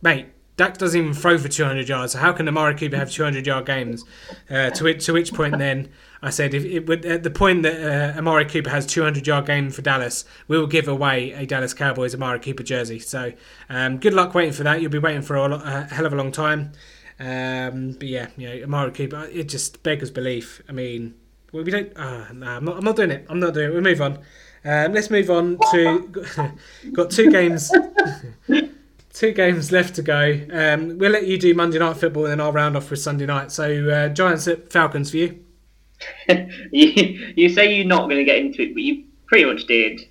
mate, Dak doesn't even throw for 200 yards. So how can Amari Cooper have 200 yard games? Uh, to which to which point then I said if it would at the point that uh, Amari Cooper has 200 yard game for Dallas, we will give away a Dallas Cowboys Amari Cooper jersey. So um, good luck waiting for that. You'll be waiting for a, a hell of a long time. Um, but yeah, you know Amari Cooper, it just beggars belief. I mean, we don't. Uh, nah, I'm not. I'm not doing it. I'm not doing it. We'll move on. Um, let's move on to [LAUGHS] got two games. [LAUGHS] two games left to go. Um, we'll let you do Monday night football, and then I'll round off with Sunday night. So uh, Giants at Falcons for you. [LAUGHS] you, you say you're not going to get into it, but you pretty much did.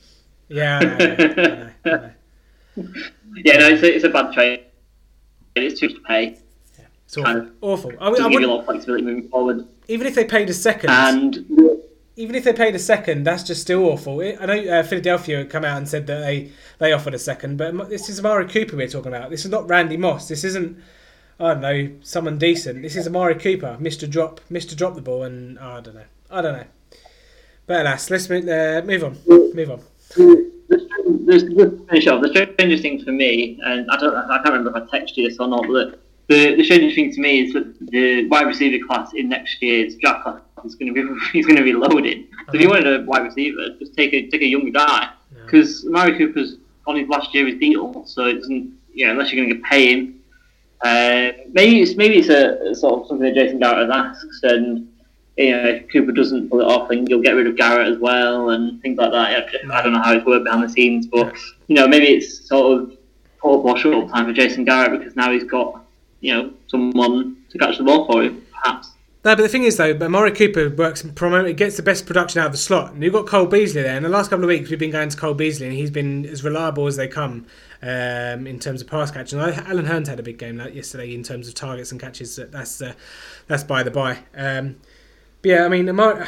Yeah. I know, I know, I know. [LAUGHS] Yeah, no, it's a, it's a bad trade. It's too much to pay. It's awful. Kind of. awful. I, I give you a lot of flexibility moving forward. even if they paid a second, And even if they paid a second, that's just still awful. I know uh, Philadelphia had come out and said that they, they offered a second, but this is Amari Cooper we're talking about. This is not Randy Moss. This isn't, I don't know, someone decent. This is Amari Cooper, Mr. Drop, Mr. Drop the ball, and oh, I don't know. I don't know. But alas, let's move, uh, move on. Move on. the, finish. The strangest thing for me, and I don't, I can't remember if I texted you this or not, but the, the strangest thing to me is that the wide receiver class in next year's draft class is going to be is going to be loaded. So if you wanted a wide receiver, just take a take a younger guy because Amari Cooper's on his last year of deal, so it doesn't, you know, unless you're going to pay him. Uh, maybe it's maybe it's a, sort of something that Jason Garrett has asked, and you know, if Cooper doesn't pull it off, then you'll get rid of Garrett as well, and things like that. I don't know how it's worked behind the scenes, but you know, maybe it's sort of port wash up time for Jason Garrett because now he's got you know someone to catch the ball for him, perhaps. No, but the thing is though, Amari Cooper works promote gets the best production out of the slot. And you've got Cole Beasley there. And the last couple of weeks we've been going to Cole Beasley, and he's been as reliable as they come um, in terms of pass catching. Allen Hurns had a big game yesterday in terms of targets and catches. That's uh, that's by the by. Um, but yeah, I mean, Amari,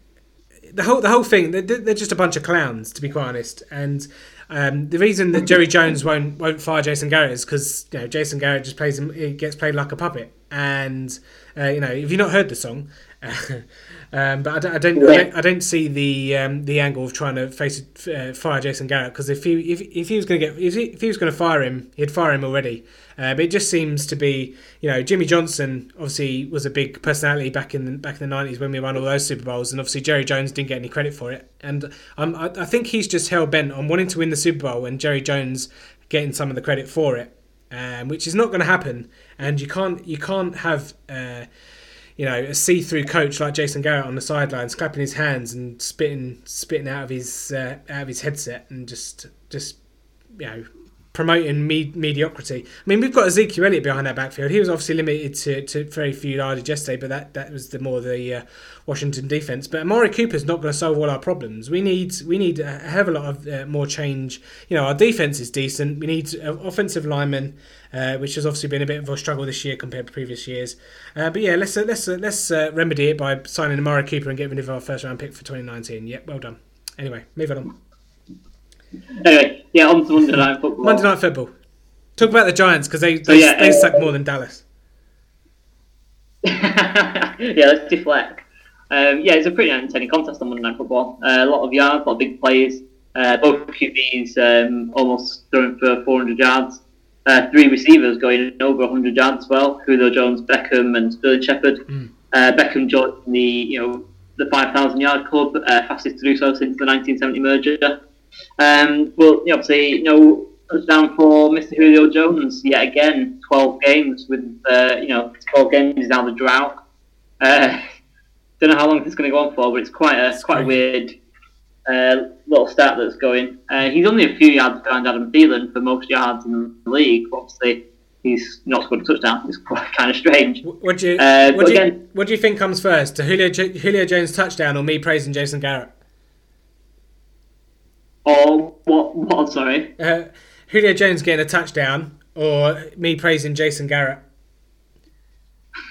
[SIGHS] the whole the whole thing they're, they're just a bunch of clowns to be quite honest. And um, the reason that Jerry Jones won't won't fire Jason Garrett is because you know Jason Garrett just plays him. He gets played like a puppet. And uh, you know, if you've not heard the song, [LAUGHS] um, but I don't, I don't, I don't, I don't see the um, the angle of trying to face uh, fire Jason Garrett because if he if, if he was going to get if he, if he was going to fire him, he'd fire him already. Uh, but it just seems to be, you know, Jimmy Johnson obviously was a big personality back in the, back in the nineties when we won all those Super Bowls, and obviously Jerry Jones didn't get any credit for it. And um, I, I think he's just hell bent on wanting to win the Super Bowl and Jerry Jones getting some of the credit for it, um, which is not going to happen. And you can't you can't have. Uh, you know, a see-through coach like Jason Garrett on the sidelines, clapping his hands and spitting, spitting out of his uh, out of his headset, and just, just, you know, promoting me- mediocrity. I mean, we've got Ezekiel Elliott behind that backfield. He was obviously limited to, to very few yardage yesterday, but that, that was the more the uh, Washington defense. But Amari Cooper's not going to solve all our problems. We need we need a hell of a lot of uh, more change. You know, our defense is decent. We need uh, offensive linemen. Uh, which has obviously been a bit of a struggle this year compared to previous years. Uh, but yeah, let's uh, let's let's remedy it by signing Amari Cooper and getting rid of our first round pick for 2019. Yep, well done. Anyway, moving on. Anyway, yeah, on to Monday Night Football. Monday Night Football. Talk about the Giants because they So, they, yeah, they uh, suck more than Dallas. [LAUGHS] yeah, let's deflect. Um, yeah, it's a pretty entertaining contest on Monday Night Football. Uh, a lot of yards, a lot of big plays. Uh, both QBs um, almost throwing for 400 yards. Uh, three receivers going over 100 yards as well. Julio Jones, Beckham, and Sterling Shepard. Uh, Beckham joined the you know the 5,000 yard club, uh, fastest to do so since the 1970 merger. Um, well, you know, obviously, you know, touchdown for Mr. Julio Jones yet again. 12 games with uh, you know 12 games is now the drought. Uh, [LAUGHS] don't know how long this is going to go on for, but it's quite a It's quite a weird uh, little stat that's going. Uh, he's only a few yards behind Adam Thielen for most yards in the league. Obviously, he's not scored a touchdown. It's quite [LAUGHS] kind of strange. What do you Uh, what do you, again- what do you think comes first? To Julio Julio Jones touchdown or me praising Jason Garrett? Or what? What? I'm Sorry. Uh, Julio Jones getting a touchdown or me praising Jason Garrett? [LAUGHS]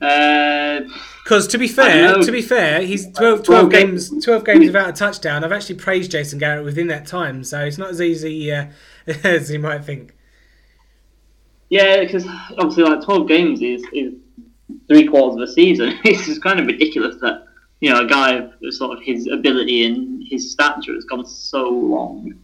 uh, Because to be fair, to be fair, he's 12, 12 Well, games, twelve games without a touchdown. I've actually praised Jason Garrett within that time, so it's not as easy uh, [LAUGHS] as you might think. yeah, because obviously, like twelve games is is three quarters of a season. [LAUGHS] It's just kind of ridiculous that you know a guy of sort of his ability and his stature has gone so long.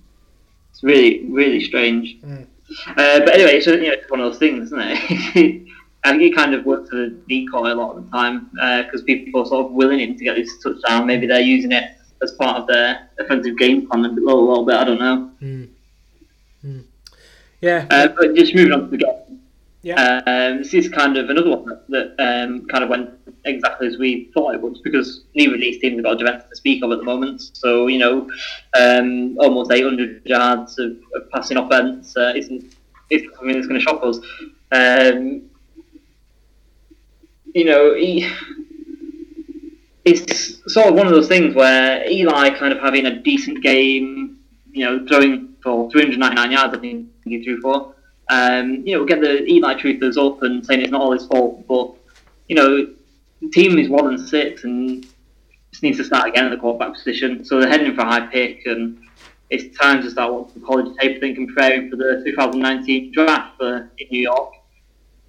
It's really really strange. Mm. Uh, but anyway, it's you know, it's one of those things, isn't it? [LAUGHS] I think he kind of works as a decoy a lot of the time because uh, people are sort of willing him to get this touchdown. Maybe they're using it as part of their offensive game plan a little, a little bit. I don't know. Mm. Mm. Yeah. Uh, but just moving on to the game. Yeah. Um, this is kind of another one that, um, kind of went exactly as we thought it would because of these teams have got a defence to speak of at the moment. So, you know, um, almost 800 yards of, of passing offence uh, isn't, isn't something that's going to shock us. Um, you know, he, it's sort of one of those things where Eli kind of having a decent game, you know, throwing for 399 yards, I think he threw for. Um, you know, get the Eli truthers up and saying it's not all his fault, but you know, the team is one and six and just needs to start again at the quarterback position. So they're heading for a high pick, and it's time to start watching college tape. I think and preparing for the 2019 draft in New York.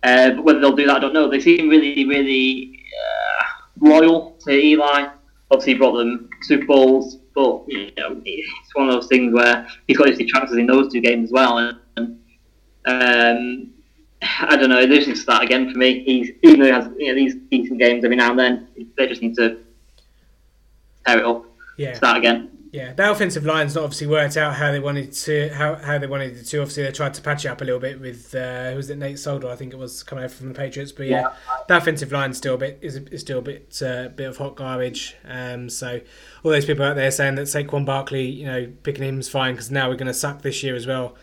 Uh, but whether they'll do that, I don't know. They seem really, really uh, loyal to Eli. Obviously, brought them Super Bowls, but you know, it's one of those things where he's got his detractors in those two games as well. And, um, I don't know. They just to start again for me. He's even though he has you know, these decent games every now and then, they just need to tear it up. Yeah. Start again. Yeah, the offensive line's not obviously worked out how they wanted to how, how they wanted it to. Obviously, they tried to patch it up a little bit with uh, who was it Nate Solder, I think it was coming over from the Patriots. But yeah, Yeah. the offensive line still a bit is, is still a bit uh, bit of hot garbage. Um, so all those people out there saying that Saquon Barkley, you know, picking him is fine because now we're going to suck this year as well,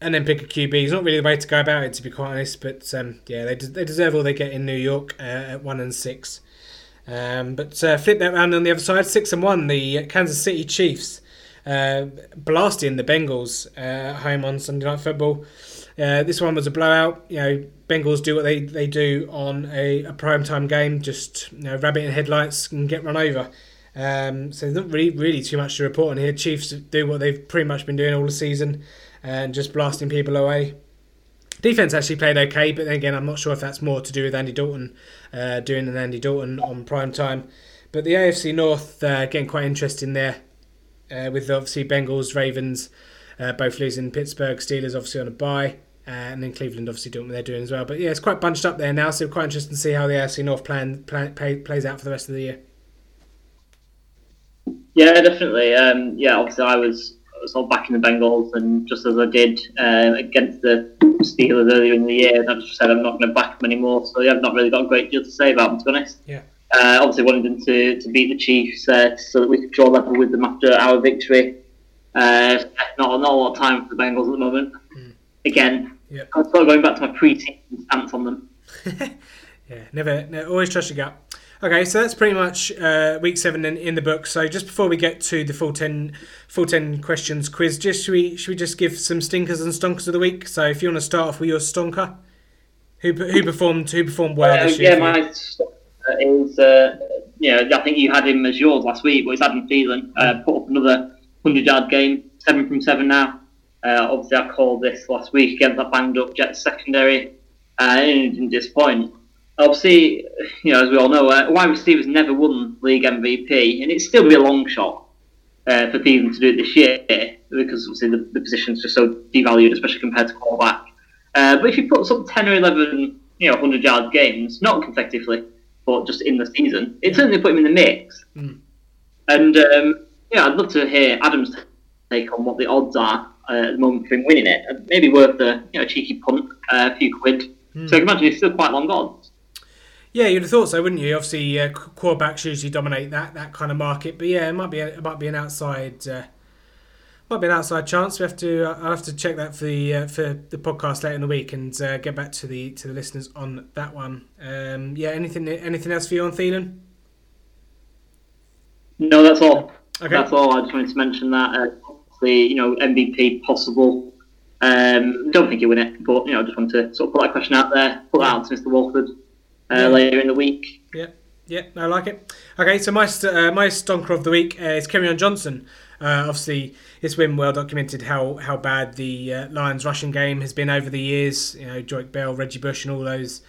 and then pick a QB is not really the way to go about it, to be quite honest. But um, yeah, they des- they deserve all they get in New York uh, at one and six. Um, but uh, flip that round on the other side, six and one, the Kansas City Chiefs uh, blasting the Bengals uh, home on Sunday Night Football. Uh, this one was a blowout. You know, Bengals do what they, they do on a, a prime time game, just you know, rabbit in headlights and get run over. Um, so there's not really really too much to report on here. Chiefs do what they've pretty much been doing all the season and just blasting people away. Defense actually played okay, but then again, I'm not sure if that's more to do with Andy Dalton uh, doing an Andy Dalton on prime time. But the AFC North uh, getting quite interesting there, uh, with obviously Bengals, Ravens, uh, both losing. Pittsburgh Steelers obviously on a bye, uh, and then Cleveland obviously doing what they're doing as well. But yeah, it's quite bunched up there now, so quite interesting to see how the AFC North plan, plan play, plays out for the rest of the year. Yeah, definitely. Um, yeah, obviously I was sort of backing the Bengals, and just as I did uh, against the Steelers earlier in the year, I just said I'm not going to back them anymore. So yeah, I've not really got a great deal to say about them, to be honest. Yeah. Uh, obviously wanted them to, to beat the Chiefs uh, so that we could draw level with them after our victory. Uh, not, not a lot of time for the Bengals at the moment. Again, Yeah. I'm sort of going back to my pre-season stance on them. [LAUGHS] Yeah, never, no, always trust your gut. Okay, so that's pretty much uh, week seven in, in the book. So just before we get to the full ten, full ten questions quiz, just should we should we just give some stinkers and stonkers of the week? So if you want to start off with your stonker, who who performed who performed well Uh, this year? yeah, my is, uh, you know, I think you had him as yours last week, but it's Adam Thielen. Uh, put up another 100 yard game, 7 from 7 now. Uh, obviously, I called this last week against that banged up Jets secondary, uh, and it didn't disappoint. Obviously, you know, as we all know, uh, wide receivers never won league MVP, and it'd still be a long shot uh, for Thielen to do it this year because obviously the, the position's just so devalued, especially compared to quarterback. Uh, but if you put some 10 or 11, you know, 100 yard games, not consecutively, but just in the season, it certainly put him in the mix. Mm. And um, yeah, I'd love to hear Adam's take on what the odds are uh, at the moment for him winning it. Maybe worth a you know cheeky punt, uh, a few quid. So I can imagine it's still quite long odds. Yeah, you'd have thought so, wouldn't you? Obviously, uh, quarterbacks usually dominate that, that kind of market, but yeah, it might be a, it might be an outside uh, might be an outside chance. We have to uh, I'll have to check that for the uh, for the podcast later in the week and uh, get back to the to the listeners on that one. Um, yeah, anything anything else for you on Thielen? No, that's all. Okay. That's all. I just wanted to mention that. Uh, obviously, you know, MVP possible. Um, don't think he'll win it, but you know, just wanted to sort of put that question out there, put that out to Mr. Walford uh, Yeah. later in the week. Yeah, yeah, I like it. Okay, so my st- uh, my stonker of the week uh, is Kerryon Johnson. Uh, obviously, it's been well documented how how bad the uh, Lions rushing game has been over the years. You know, Joique Bell, Reggie Bush, and all those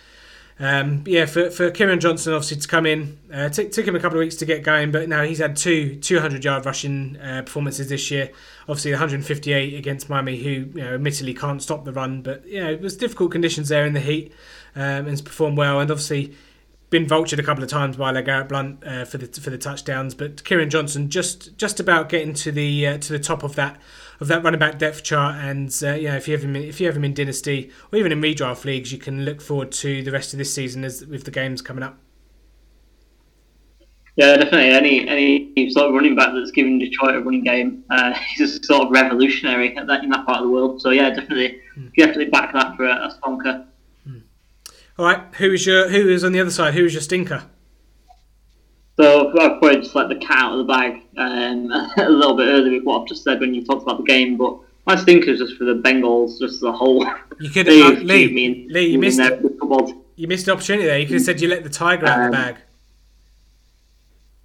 Um, yeah, for, for Kerryon Johnson obviously to come in, uh, t- took him a couple of weeks to get going, but now he's had two 200 yard rushing uh, performances this year. Obviously 158 against Miami, who you know admittedly can't stop the run, but you know it was difficult conditions there in the heat, um, and has performed well. And obviously been vultured a couple of times by LeGarrette Blunt uh, for the for the touchdowns, but Kerryon Johnson just just about getting to the uh, to the top of that of that running back depth chart. And uh, you know, if you have him in, if you have him in dynasty or even in redraft leagues, you can look forward to the rest of this season as with the games coming up. Yeah, definitely. Any any sort of running back that's given Detroit a running game, uh, [LAUGHS] he's a sort of revolutionary at that in that part of the world. So yeah, definitely, mm. definitely back that for a, a stonker. All right, who is your who is on the other side? Who is your stinker? So I've probably just let the cat out of the bag um, [LAUGHS] a little bit earlier with what I've just said when you talked about the game, but my stinker is just for the Bengals, just as a whole. You could [LAUGHS] have uh, Lee, me Lee, you missed you missed the opportunity there. You could have said you let the tiger out um, of the um, bag.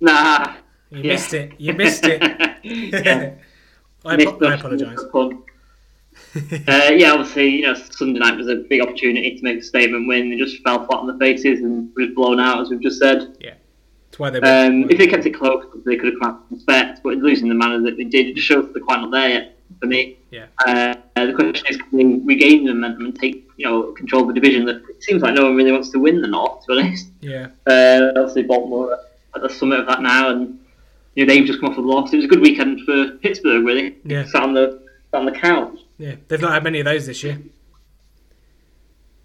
Nah. You yeah. missed it. You missed it. [LAUGHS] I, I apologise. [LAUGHS] uh, yeah, obviously, you know, Sunday night was a big opportunity to make a statement win. They just fell flat on the faces and was blown out, as we've just said. Yeah. That's why they um, if they kept it close, they could have come cracked respect, but losing the manner that they did, it just shows that they're quite not there yet for me. Yeah. Uh, the question is, can they regain the momentum and take, you know, control of the division? That it seems like no one really wants to win the North, to be honest. Yeah. Uh, obviously, Baltimore are at the summit of that now, and you know they've just come off a loss. It was a good weekend for Pittsburgh, really. Yeah. Sat on the sat on the couch. Yeah, they've not had many of those this year.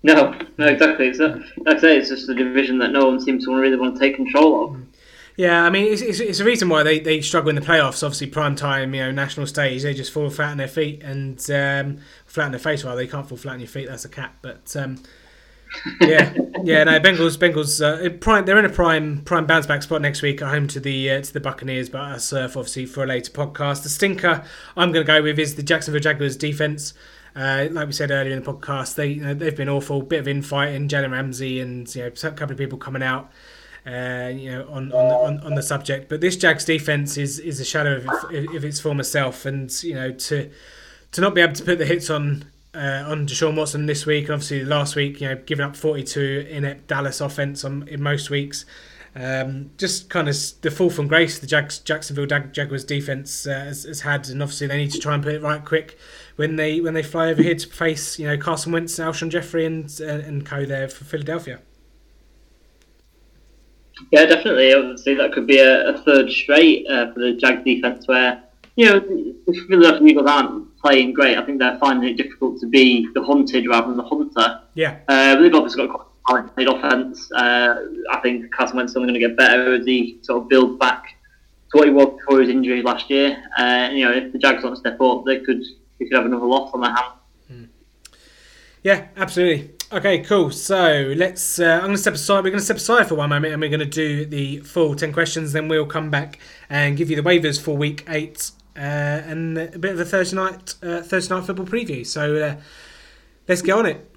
No, no, exactly. It's a, like I say, it's just a division that no one seems to really want to take control of. Yeah, I mean, it's, it's, it's a reason why they, they struggle in the playoffs. Obviously, prime time, you know, national stage, they just fall flat on their feet and um, flat on their face. Well, they can't fall flat on your feet. That's a cat. But um, yeah, yeah. No, Bengals. Bengals. Uh, prime. They're in a prime prime bounce back spot next week at home to the uh, to the Buccaneers. But I surf obviously for a later podcast. The stinker I'm going to go with is the Jacksonville Jaguars defense. Uh, like we said earlier in the podcast, they you know, they've been awful. Bit of infighting, Jalen Ramsey, and you know, a couple of people coming out. Uh, you know, on on the, on, on the subject, but this Jags defense is is a shadow of, of its former self, and you know to to not be able to put the hits on uh, on Deshaun Watson this week, and obviously last week, you know, giving up 42 in Dallas offense on, in most weeks. Um, just kind of the fall from grace the Jags, Jacksonville Jag- Jaguars defense uh, has, has, had, and obviously they need to try and put it right quick when they when they fly over here to face you know Carson Wentz, Alshon Jeffery, and uh, and co there for Philadelphia. Yeah, definitely. Obviously, that could be a, a third straight uh, for the Jag defense where you know the Philadelphia Eagles aren't playing great. I think they're finding it difficult to be the hunted rather than the hunter. Yeah. Uh, they've obviously got quite a talented offense. Uh, I think Carson Wentz is only going to get better as he sort of builds back to what he was before his injury last year. Uh, you know, if the Jags don't step up, they could they could have another loss on their hands. Hmm. Yeah, absolutely. Okay, cool. So let's. Uh, I'm going to step aside. We're going to step aside for one moment, and we're going to do the full ten questions. Then we'll come back and give you the waivers for week eight uh, and a bit of a Thursday night uh, Thursday night football preview. So uh, let's get on it.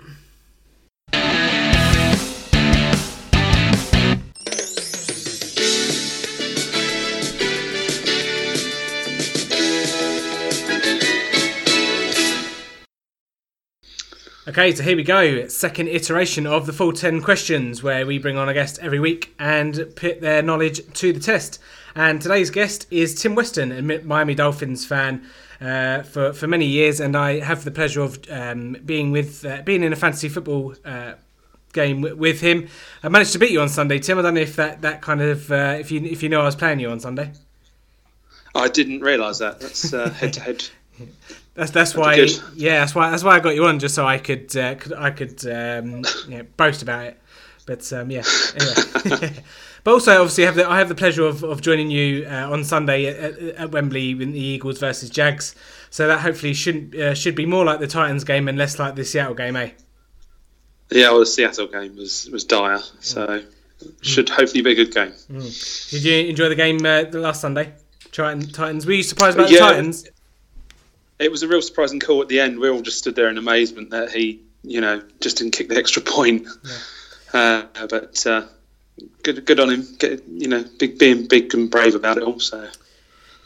Okay, so here we go. Second iteration of the full 10 questions where we bring on a guest every week and put their knowledge to the test. And today's guest is Tim Weston, a Miami Dolphins fan uh, for for many years, and I have the pleasure of um, being with uh, being in a fantasy football. Uh, game with him. I managed to beat you on Sunday, Tim. I don't know if that, that kind of uh, if you if you know I was playing you on Sunday. I didn't realise that. That's [LAUGHS] head to head. That's that's why yeah that's why that's why I got you on just so I could, uh, could I could um, [LAUGHS] you know, boast about it. But um, yeah, anyway. [LAUGHS] But also, obviously, I have the, I have the pleasure of, of joining you uh, on Sunday at, at, Wembley in the Eagles versus Jags. So that hopefully should uh, should be more like the Titans game and less like the Seattle game, eh? Yeah, well, the Seattle game was was dire, so mm. should hopefully be a good game. Mm. Did you enjoy the game uh, the last Sunday? Titans. Were you surprised about yeah, the Titans? It was a real surprising call at the end. We all just stood there in amazement that he, you know, just didn't kick the extra point. Yeah. Uh, but uh, good, good on him. Get, you know, big, being big and brave about it. Also.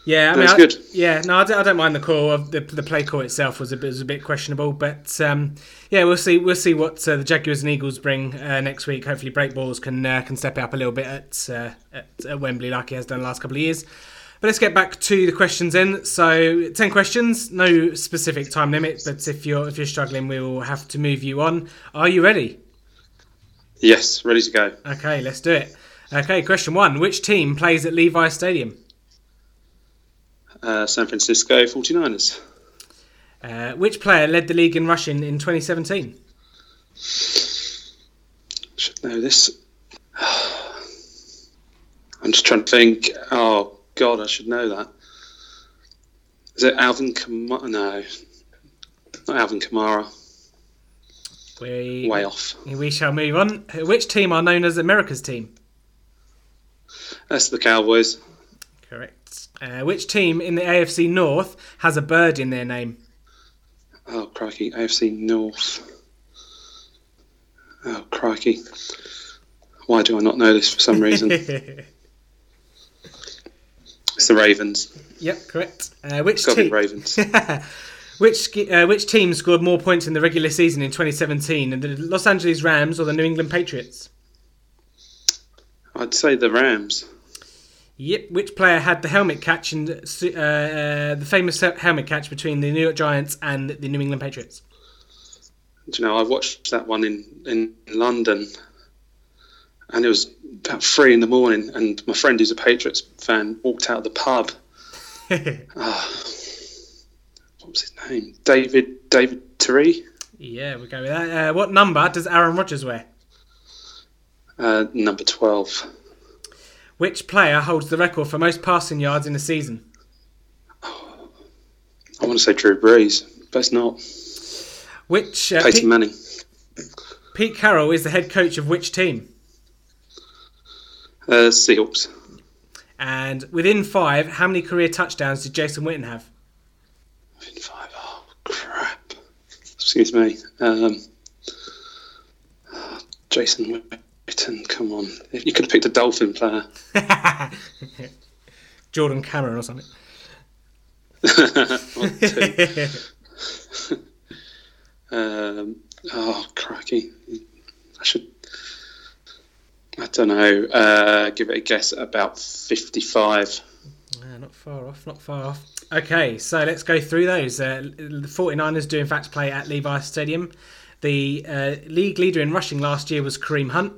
Yeah, I That's I- good. Yeah, no, I don't, I don't mind the call. Of the the play call itself was a bit was a bit questionable, but um, yeah, we'll see we'll see what uh, the Jaguars and Eagles bring uh, next week. Hopefully, Blake Bortles can uh, can step it up a little bit at, uh, at at Wembley like he has done the last couple of years. But let's get back to the questions in. So, ten questions, no specific time limit. But if you're if you're struggling, we will have to move you on. Are you ready? Yes, ready to go. Okay, let's do it. Okay, question one: Which team plays at Levi Stadium? Uh, San Francisco 49ers. Uh, which player led the league in rushing in 2017? Should know this. [SIGHS] I'm just trying to think. Oh God, I should know that. Is it Alvin Kamara? No, not Alvin Kamara. We, Way off. we shall move on. Which team are known as America's team? That's the Cowboys. Correct. Uh, which team in the AFC North has a bird in their name? Oh crikey, AFC North. Oh crikey. Why do I not know this for some reason? [LAUGHS] it's the Ravens. Yep, correct. Uh, which Got to be team? Ravens. [LAUGHS] which uh, which team scored more points in the regular season in 2017? The Los Angeles Rams or the New England Patriots? I'd say the Rams. Yep. Which player had the helmet catch and uh, uh, the famous helmet catch between the New York Giants and the New England Patriots? Do you know, I watched that one in, in London and it was about three in the morning and my friend who's a Patriots fan walked out of the pub. [LAUGHS] Ah, what was his name? David David Tyree? yeah, we go with that. Uh, what number does Aaron Rodgers wear? Uh, number 12. Which player holds the record for most passing yards in a season? I want to say Drew Brees, but it's not. Which uh, Peyton Pete, Manning. Pete Carroll is the head coach of which team? Uh, Seahawks. And within five, how many career touchdowns did Jason Witten have? Within five. Oh, crap. Excuse me. Um, Jason Witten, come on. You could have picked a Dolphin player. [LAUGHS] Jordan Cameron or something. [LAUGHS] [LAUGHS] Um, oh, crikey. I should. I don't know. Uh, give it a guess about 55. Uh, not far off, not far off. Okay, so let's go through those. Uh, the 49ers do, in fact, play at Levi Stadium. The uh, league leader in rushing last year was Kareem Hunt.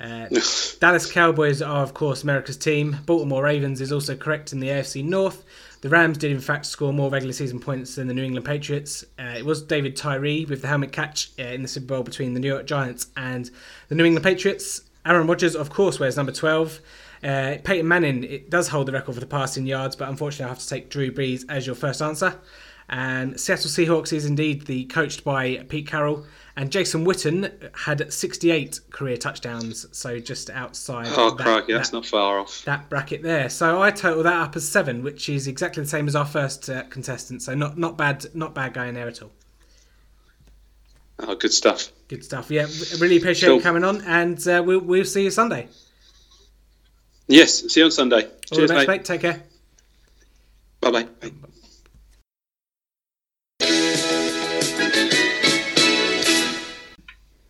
Uh, [LAUGHS] Dallas Cowboys are, of course, America's team. Baltimore Ravens is also correct in the AFC North. The Rams did, in fact, score more regular season points than the New England Patriots. Uh, it was David Tyree with the helmet catch uh, in the Super Bowl between the New York Giants and the New England Patriots. Aaron Rodgers, of course, wears number 12. Uh, Peyton Manning it does hold the record for the passing yards, but unfortunately, I have to take Drew Brees as your first answer. And Seattle Seahawks is indeed the coached by Pete Carroll. And Jason Witten had 68 career touchdowns, so just outside Oh, that, crikey, that's that, not far off. that bracket there. So I total that up as seven, which is exactly the same as our first uh, contestant. So not not bad, not bad going there at all. Oh, good stuff. Good stuff. Yeah, really appreciate Cool. you coming on, and uh, we'll we'll see you Sunday. Yes, see you on Sunday. All Cheers, best, mate. mate. Take care. Bye bye.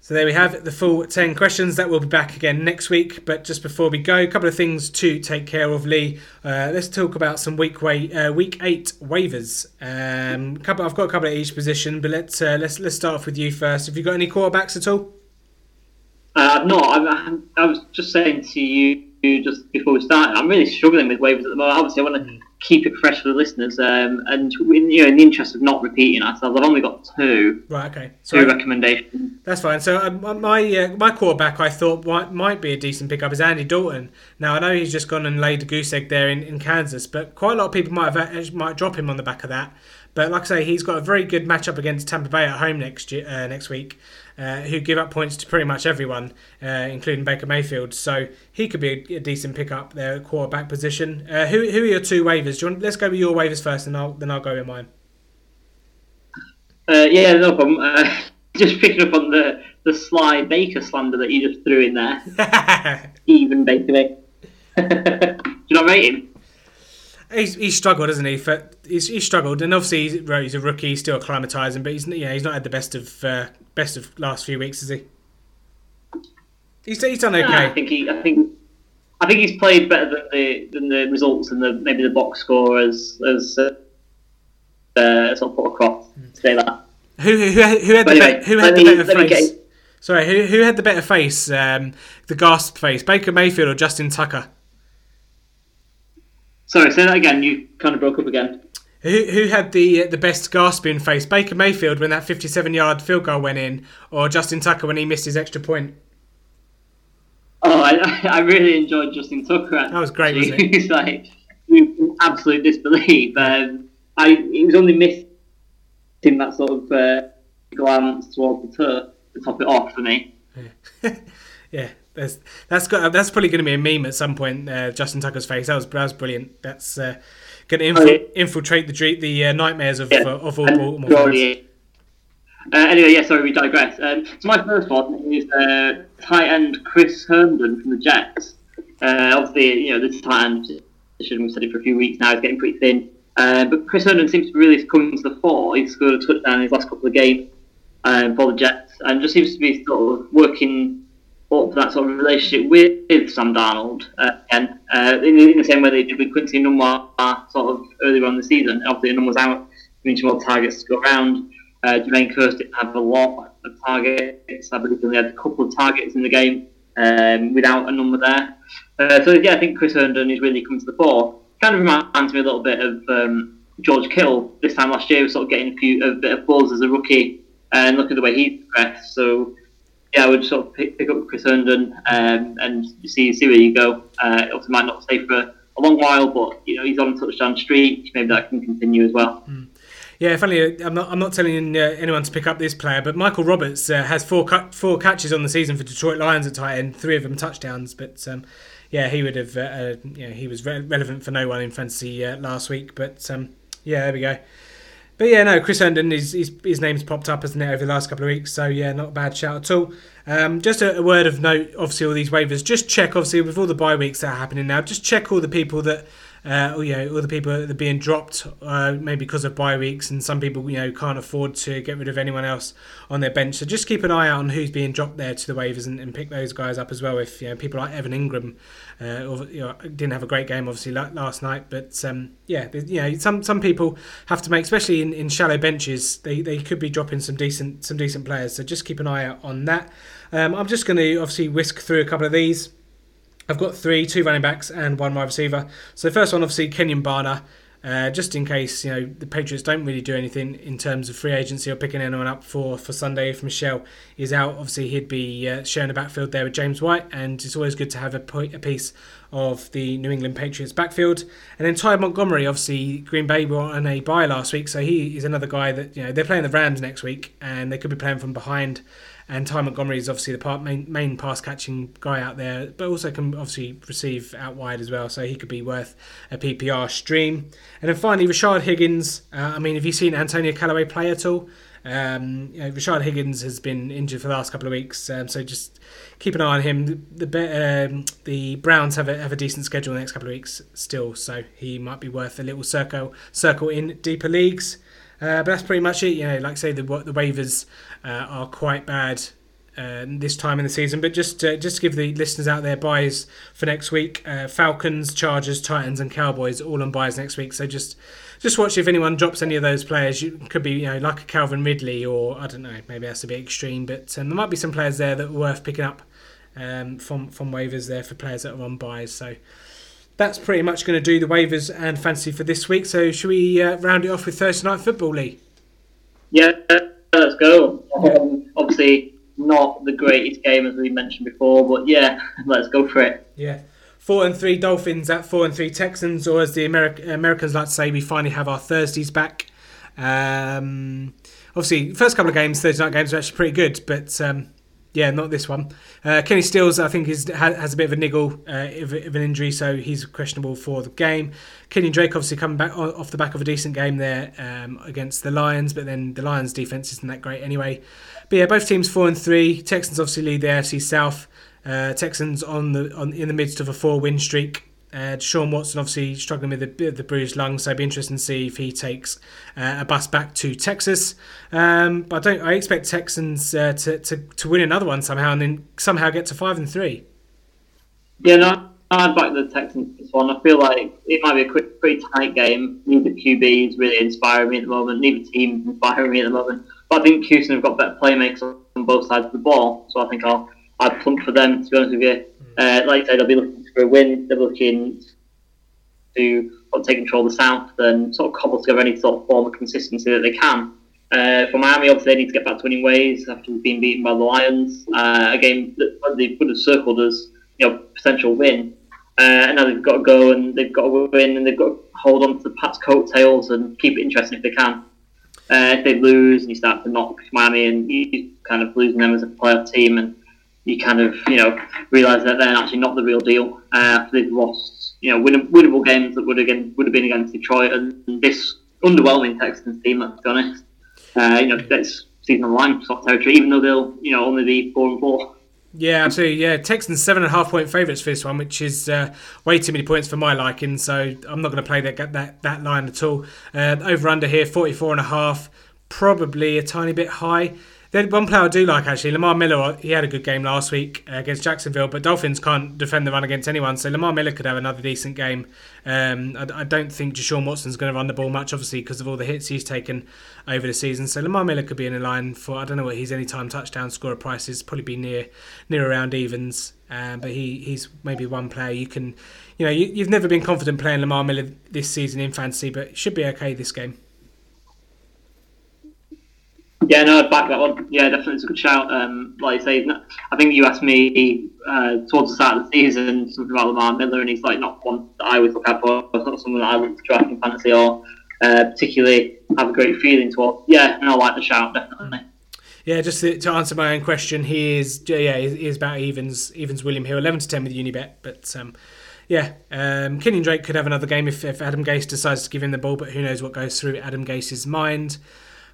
So there we have it, the full 10 questions. That will be back again next week. But just before we go, a couple of things to take care of, Lee. Uh, let's talk about some week wa- uh, week eight waivers. Um, couple, I've got a couple at each position, but let's uh, let's let's start off with you first. Have you got any quarterbacks at all? Uh, no, I, I was just saying to you just before we started, I'm really struggling with waivers at the moment. Obviously, I want to keep it fresh for the listeners, um, and in, you know, in the interest of not repeating ourselves, I've only got two Right. Okay. two So recommendations. that's fine. So um, my uh, my quarterback I thought might, might be a decent pickup is Andy Dalton. Now I know he's just gone and laid a goose egg there in, in Kansas, but quite a lot of people might have might drop him on the back of that. But like I say, he's got a very good matchup against Tampa Bay at home next year, uh, next week, uh, who give up points to pretty much everyone, uh, including Baker Mayfield. So he could be a, a decent pickup there at quarterback position. Uh, who, who are your two waivers? Do you want, let's go with your waivers first, and I'll, then I'll go with mine. Uh, yeah, no problem. Uh, [LAUGHS] just picking up on the the Sly Baker slander that you just threw in there. [LAUGHS] Even Baker. [LAUGHS] Do you not rate him? He's, he's struggled, hasn't he? For, he's, he's struggled, and obviously he's, he's a rookie, he's still acclimatising, but he's yeah he's not had the best of uh, best of last few weeks, has he? He's, he's done okay. I think he, I think, I think he's played better than the than the results and the maybe the box score as as uh, uh, sort of put across. Say that. Who who, who had, the be- who had the better face? Sorry, who who had the better face? Um, the gasp face, Baker Mayfield or Justin Tucker? Sorry, say that again. You kind of broke up again. Who who had the uh, the best gasping face? Baker Mayfield when that fifty-seven yard field goal went in, or Justin Tucker when he missed his extra point? Oh, I, [LAUGHS] I really enjoyed Justin Tucker. That was great, wasn't it? [LAUGHS] He's like absolute disbelief. Um, I he was only missing that sort of uh, glance towards the turf to top it off for me. Yeah, [LAUGHS] that's that's got that's probably going to be a meme at some point. Uh, Justin Tucker's face that was that was brilliant. That's uh, going to infil- Oh, infiltrate the the uh, nightmares of Yeah. uh, of all Baltimore fans. Uh, anyway, yeah, sorry, we digress. Um, so my first one is uh, tight end Chris Herndon from the Jets. Uh, obviously, you know, this tight end position, we've said it for a few weeks now, is getting pretty thin. Uh, but Chris Herndon seems to be really coming to the fore. He's scored a touchdown in his last couple of games um, for the Jets and just seems to be sort of working up that sort of relationship with, with Sam Darnold uh, and uh, in, in the same way they did with Quincy Enunwa sort of earlier on the season. Obviously, Enunwa was out, some more targets to go around. Uh, Jermaine Kearse didn't have a lot of targets. I believe he only had a couple of targets in the game um, without a number there. Uh, so yeah, I think Chris Herndon is really coming to the fore. Kind of reminds me a little bit of um, George Kittle this time last year, sort of getting a few a bit of buzz as a rookie, and look at the way he's progressed. So yeah, I would sort of pick, pick up Chris Herndon um, and see see where you go. Uh, obviously, might not stay for a, long while, but you know he's on touchdown streak. Maybe that can continue as well. Yeah, funny. I'm not. I'm not telling uh, anyone to pick up this player, but Michael Roberts uh, has four cut, four catches on the season for Detroit Lions at tight end, three of them touchdowns. But um, yeah, he would have. Uh, uh, you know, he was re- relevant for no one in fantasy uh, last week. But um, yeah, there we go. But yeah, no, Chris Herndon, his, his, his name's popped up, hasn't it, over the last couple of weeks. So yeah, not a bad shout at all. Um, just a, a word of note, obviously, all these waivers. Just check, obviously, with all the bye weeks that are happening now. Just check all the people that, uh, you know, the people that are being dropped, uh, maybe because of bye weeks, and some people, you know, can't afford to get rid of anyone else on their bench. So just keep an eye out on who's being dropped there to the waivers, and, and pick those guys up as well. If you know people like Evan Engram, uh, or, you know, didn't have a great game obviously la- last night, but um, yeah, you know, some some people have to make, especially in, in shallow benches, they, they could be dropping some decent some decent players. So just keep an eye out on that. Um, I'm just going to obviously whisk through a couple of these. I've got three, two running backs and one wide receiver. So the first one, obviously, Kenjon Barner. Uh, just in case you know the Patriots don't really do anything in terms of free agency or picking anyone up for, for Sunday. If Michel is out, obviously he'd be uh, sharing the backfield there with James White, and it's always good to have a, a piece of the New England Patriots backfield. And then Ty Montgomery, obviously Green Bay were on a bye last week, so he is another guy that you know they're playing the Rams next week, and they could be playing from behind. And Ty Montgomery is obviously the part, main, main pass catching guy out there, but also can obviously receive out wide as well. So he could be worth a PPR stream. And then finally, Rashard Higgins. Uh, I mean, have you seen Antonio Callaway play at all? Um, you know, Rashard Higgins has been injured for the last couple of weeks, um, so just keep an eye on him. The the, um, the Browns have a, have a decent schedule in the next couple of weeks still, so he might be worth a little circle circle in deeper leagues. Uh, but that's pretty much it. You know, like I say, the the waivers are quite bad uh, this time in the season. But just uh, just to give the listeners out there buys for next week: uh, Falcons, Chargers, Titans, and Cowboys all on buys next week. So just just watch if anyone drops any of those players. You could be you know like a Calvin Ridley or I don't know, maybe that's a bit extreme, but um, there might be some players there that are worth picking up um, from from waivers there for players that are on buys. So that's pretty much going to do the waivers and fantasy for this week. So should we uh, round it off with Thursday night football, Lee? Yeah, let's go. Um, obviously, not the greatest game as we mentioned before, but yeah, [LAUGHS] let's go for it. Yeah. Four and three Dolphins at four and three Texans, or as the Ameri- Americans like to say, we finally have our Thursdays back. Um, obviously, first couple of games, Thursday night games, are actually pretty good, but um, yeah, not this one. Uh, Kenny Stills, I think, is, ha- has a bit of a niggle uh, of, of an injury, so he's questionable for the game. Kenyan Drake obviously coming back off the back of a decent game there um, against the Lions, but then the Lions' defense isn't that great anyway. But yeah, both teams four and three. Texans obviously lead the AFC South. Uh, Texans on the on in the midst of a four win streak. Uh, Sean Watson obviously struggling with the, the bruised lung, so it'd be interesting to see if he takes uh, a bus back to Texas. Um, but I don't. I expect Texans uh, to, to to win another one somehow, and then somehow get to five and three. Yeah, no, I'd back the Texans this one. I feel like it might be a quick, pretty tight game. Neither QB is really inspiring me at the moment. Neither team inspiring me at the moment. But I think Houston have got better playmakers on both sides of the ball, so I think I'll I'd plump for them. To be honest with you, uh, like I said, they'll be looking for a win. They're looking to take control of the South and sort of cobble together any sort of form of consistency that they can. Uh, for Miami, obviously, they need to get back to winning ways after being beaten by the Lions. Uh, a game that they would have circled as you know potential win. Uh, and now they've got to go and they've got to win and they've got to hold on to Pats' coattails and keep it interesting if they can. Uh, if they lose and you start to knock Miami and you kind of losing them as a playoff team and you kind of you know realise that they're actually not the real deal uh, they've lost you know win- winnable games that would again would have been against Detroit and this underwhelming Texans team. Let's be honest, uh, you know that's season line soft territory, even though they'll you know only be four and four. Yeah, absolutely. Yeah, Texans seven and a half point favourites for this one, which is uh, way too many points for my liking. So I'm not going to play that that that line at all. Uh, over under here, 44 and a half, probably a tiny bit high. Then one player I do like actually, Lamar Miller. He had a good game last week uh, against Jacksonville, but Dolphins can't defend the run against anyone. So Lamar Miller could have another decent game. Um, I, I, don't think Deshaun Watson's going to run the ball much, obviously because of all the hits he's taken over the season. So Lamar Miller could be in a line for I don't know what his anytime touchdown scorer price is. Probably be near near around evens. Um, but he, he's maybe one player you can, you know, you, you've never been confident playing Lamar Miller this season in fantasy, but should be okay this game. Yeah, no, I'd back that one. Yeah, definitely, it's a good shout. Um, like I say, I think you asked me uh, towards the start of the season something about Lamar Miller, and he's like not one that I would look at for. It's not someone that I to draft in fantasy or uh, particularly have a great feeling towards. Yeah, and I like the shout definitely. Yeah, just to, to, answer my own question, he is yeah he is about evens evens William Hill, eleven to ten with Unibet, but. Um, yeah, um, Kenyan Drake could have another game if, if Adam Gase decides to give him the ball, but who knows what goes through Adam Gase's mind.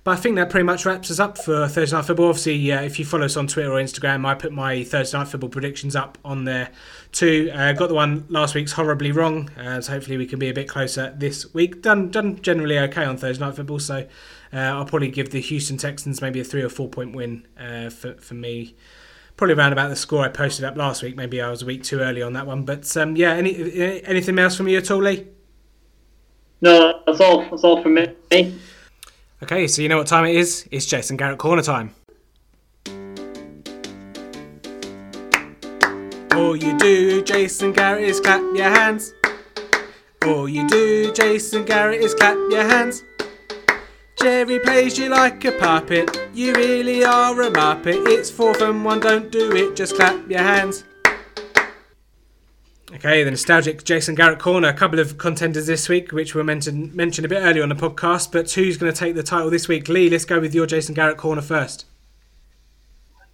But I think that pretty much wraps us up for Thursday Night Football. Obviously, uh, if you follow us on Twitter or Instagram, I put my Thursday Night Football predictions up on there too. Uh, got the one last week's horribly wrong, uh, so hopefully we can be a bit closer this week. Done, done generally okay on Thursday Night Football, so uh, I'll probably give the Houston Texans maybe a three or four point win uh, for for me. Probably around about the score I posted up last week. Maybe I was a week too early on that one, but um, yeah. Any anything else from you at all, Lee? No, that's all. That's all from me. Okay, so you know what time it is? It's Jason Garrett corner time. All you do, Jason Garrett, is clap your hands. All you do, Jason Garrett, is clap your hands. Jerry plays you like a puppet. You really are a muppet. It's fourth and one, don't do it, just clap your hands. Okay, the nostalgic Jason Garrett corner. A couple of contenders this week, which were mentioned mentioned a bit earlier on the podcast. But who's going to take the title this week? Lee, let's go with your Jason Garrett corner first.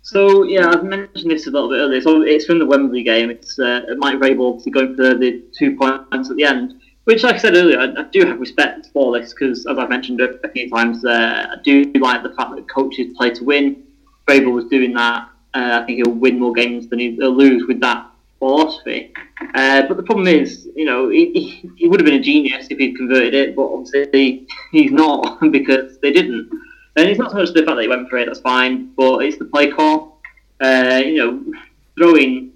So yeah, I've mentioned this a little bit earlier. So it's from the Wembley game. It's uh, Mike Vrabel obviously going for the two points at the end, which, like I said earlier, I, I do have respect for this because, as I've mentioned a, a few times, uh, I do like the fact that coaches play to win. Vrabel was doing that. Uh, I think he'll win more games than he'll lose with that philosophy. Uh, but the problem is, you know, he, he, would have been a genius if he'd converted it, but obviously [LAUGHS] he's not [LAUGHS] because they didn't. And it's not so much the fact that he went for it, that's fine, but it's the play call. Uh, you know, throwing,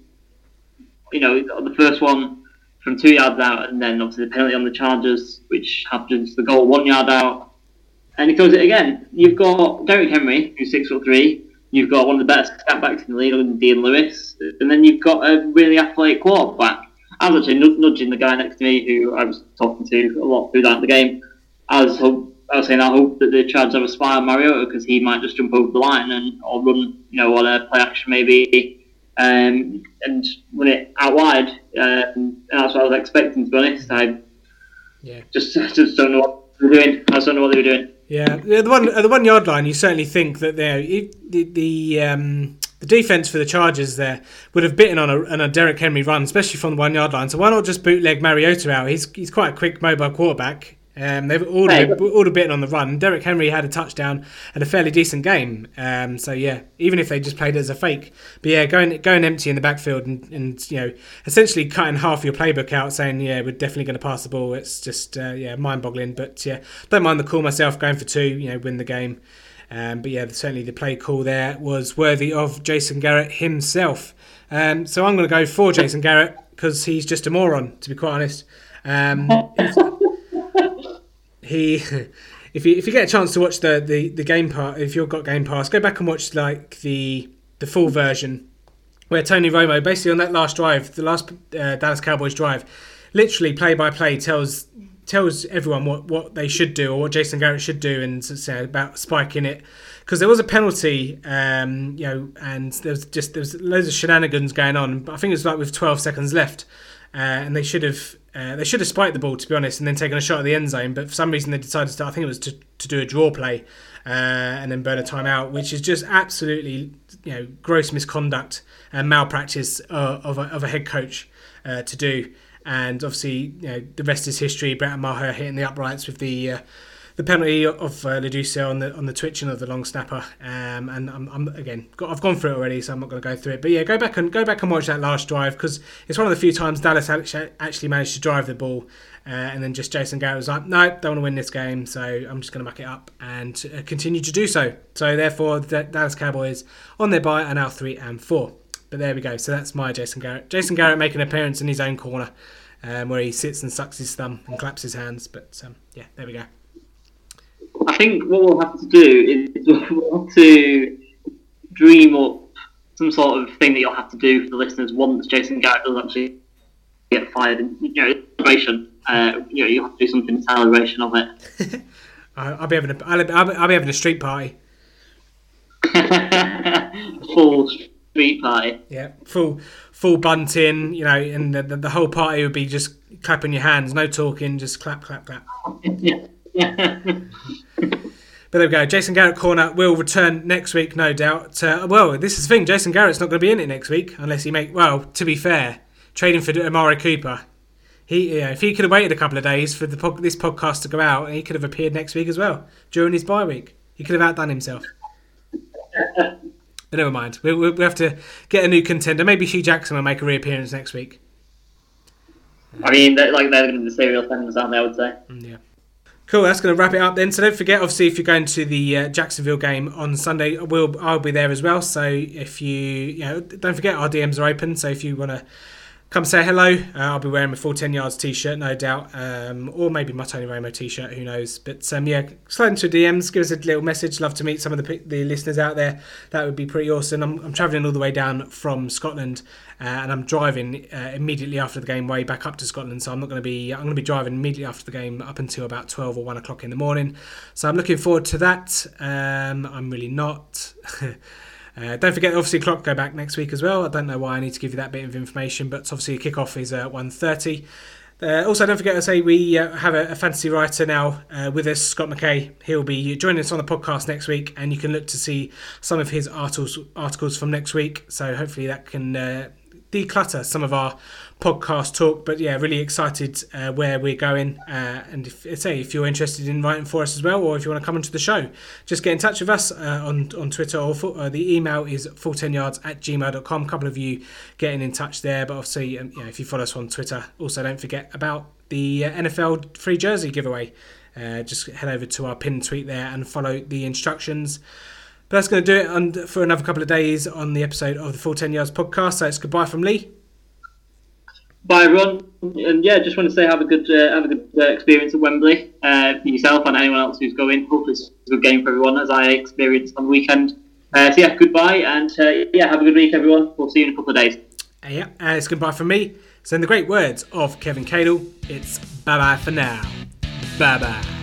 you know, the first one from two yards out, and then obviously the penalty on the Chargers, which happens the goal one yard out, and he throws it again. You've got Derrick Henry, who's six foot three, You've got one of the best backs in the league, in Dion Lewis, and then you've got a really athletic quarterback. I was actually nudging the guy next to me who I was talking to a lot throughout the game. I was, I was saying I hope that the Chargers have a spy on Mariota because he might just jump over the line and or run, you know, on a play action maybe, um, and run it out wide. Um, and that's what I was expecting. To be honest, I yeah. just [LAUGHS] just don't know what they were doing. I just don't know what they were doing. Yeah, the one at the one yard line, you certainly think that there the the um, the defense for the Chargers there would have bitten on a, on a Derrick Henry run, especially from the one yard line. So why not just bootleg Mariota out? He's he's quite a quick mobile quarterback. Um, they've all a, all a bit on the run. Derrick Henry had a touchdown and a fairly decent game. Um, so yeah, even if they just played as a fake, but yeah, going going empty in the backfield and, and you know essentially cutting half your playbook out, saying yeah we're definitely going to pass the ball. It's just uh, yeah mind boggling. But yeah, don't mind the call myself. Going for two, you know, win the game. Um, but yeah, certainly the play call there was worthy of Jason Garrett himself. Um, so I'm going to go for Jason Garrett because he's just a moron, to be quite honest. [LAUGHS] He, [LAUGHS] if you if you get a chance to watch the, the, the game part, if you've got Game Pass, go back and watch like the the full version where Tony Romo basically on that last drive, the last uh, Dallas Cowboys drive, literally play by play tells tells everyone what, what they should do or what Jason Garrett should do and about spiking it because there was a penalty, um, you know, and there was just there was loads of shenanigans going on. But I think it was like with 12 seconds left, uh, and they should have uh, they should have spiked the ball to be honest, and then taken a shot at the end zone. But for some reason they decided to. I think it was to, to do a draw play uh, and then burn a timeout, which is just absolutely you know gross misconduct and malpractice uh, of a, of a head coach uh, to do. And obviously, you know, the rest is history. Brett Maher hitting the uprights with the uh, the penalty of uh, Ladouceur on the on the twitching of the long snapper. Um, and I'm, I'm again, got, I've gone through it already, so I'm not going to go through it. But yeah, go back and go back and watch that last drive because it's one of the few times Dallas actually managed to drive the ball. Uh, and then just Jason Garrett was like, no, don't want to win this game, so I'm just going to muck it up and uh, continue to do so. So therefore, the Dallas Cowboys on their bye are now three and four. But there we go. So that's my Jason Garrett. Jason Garrett making an appearance in his own corner, um, where he sits and sucks his thumb and claps his hands. But um, yeah, there we go. I think what we'll have to do is [LAUGHS] we'll have to dream up some sort of thing that you'll have to do for the listeners once Jason Garrett does actually get fired. And, you know, celebration. Uh, you know, you have to do something in celebration of it. [LAUGHS] I'll be having a I'll, I'll be having a street party. [LAUGHS] full street party. Yeah, full full bunting. You know, and the, the, the whole party would be just clapping your hands, no talking, just clap, clap, clap. yeah. But there we go. Jason Garrett corner will return next week, no doubt. Uh, well, this is the thing. Jason Garrett's not going to be in it next week unless he make. Well, to be fair, trading for Amari Cooper. He, if he could have waited a couple of days for the this podcast to go out, he could have appeared next week as well during his bye week. He could have outdone himself. but never mind. We, we, we have to get a new contender. Maybe Hue Jackson will make a reappearance next week. I mean, they're, like they're going to be the serial offenders, aren't they? I would say. Mm, yeah. Cool, that's going to wrap it up then. So don't forget, obviously, if you're going to the uh, Jacksonville game on Sunday, we'll I'll be there as well. So if you, you know, don't forget our DMs are open. So if you want to come say hello. Uh, I'll be wearing my full 10 yards t shirt, no doubt, um, or maybe my Tony Romo t shirt, who knows. But um, yeah, slide into DMs, give us a little message. Love to meet some of the, the listeners out there. That would be pretty awesome. I'm, I'm travelling all the way down from Scotland. Uh, and I'm driving uh, immediately after the game way back up to Scotland, so I'm not going to be. I'm going to be driving immediately after the game up until about 12 or 1 o'clock in the morning. So I'm looking forward to that. Um, I'm really not. [LAUGHS] Uh, don't forget, obviously, clock go back next week as well. I don't know why I need to give you that bit of information, but obviously, kickoff is at 1.30. Uh, also, don't forget to say we uh, have a, a, fantasy writer now uh, with us, Scott McKay. He'll be joining us on the podcast next week, and you can look to see some of his articles articles from next week. So hopefully that can uh, declutter some of our podcast talk. But yeah, really excited uh, where we're going. Uh, and if, say if you're interested in writing for us as well, or if you want to come onto the show, just get in touch with us uh, on on Twitter or for, uh, the email is full10yards at gmail.com. A couple of you getting in touch there, but obviously, um, if you follow us on Twitter, also don't forget about the uh, NFL free jersey giveaway. Uh, just head over to our pinned tweet there and follow the instructions. But that's going to do it for another couple of days on the episode of the Full 10 Yards podcast. So it's goodbye from Lee. Bye, everyone. And yeah, just want to say have a good uh, have a good uh, experience at Wembley uh, yourself and anyone else who's going. Hopefully, it's a good game for everyone, as I experienced on the weekend. Uh, so yeah, goodbye, and uh, yeah, have a good week, everyone. We'll see you in a couple of days. Uh, yeah, and it's goodbye from me. So in the great words of Kevin Cadle, it's bye bye for now. Bye bye.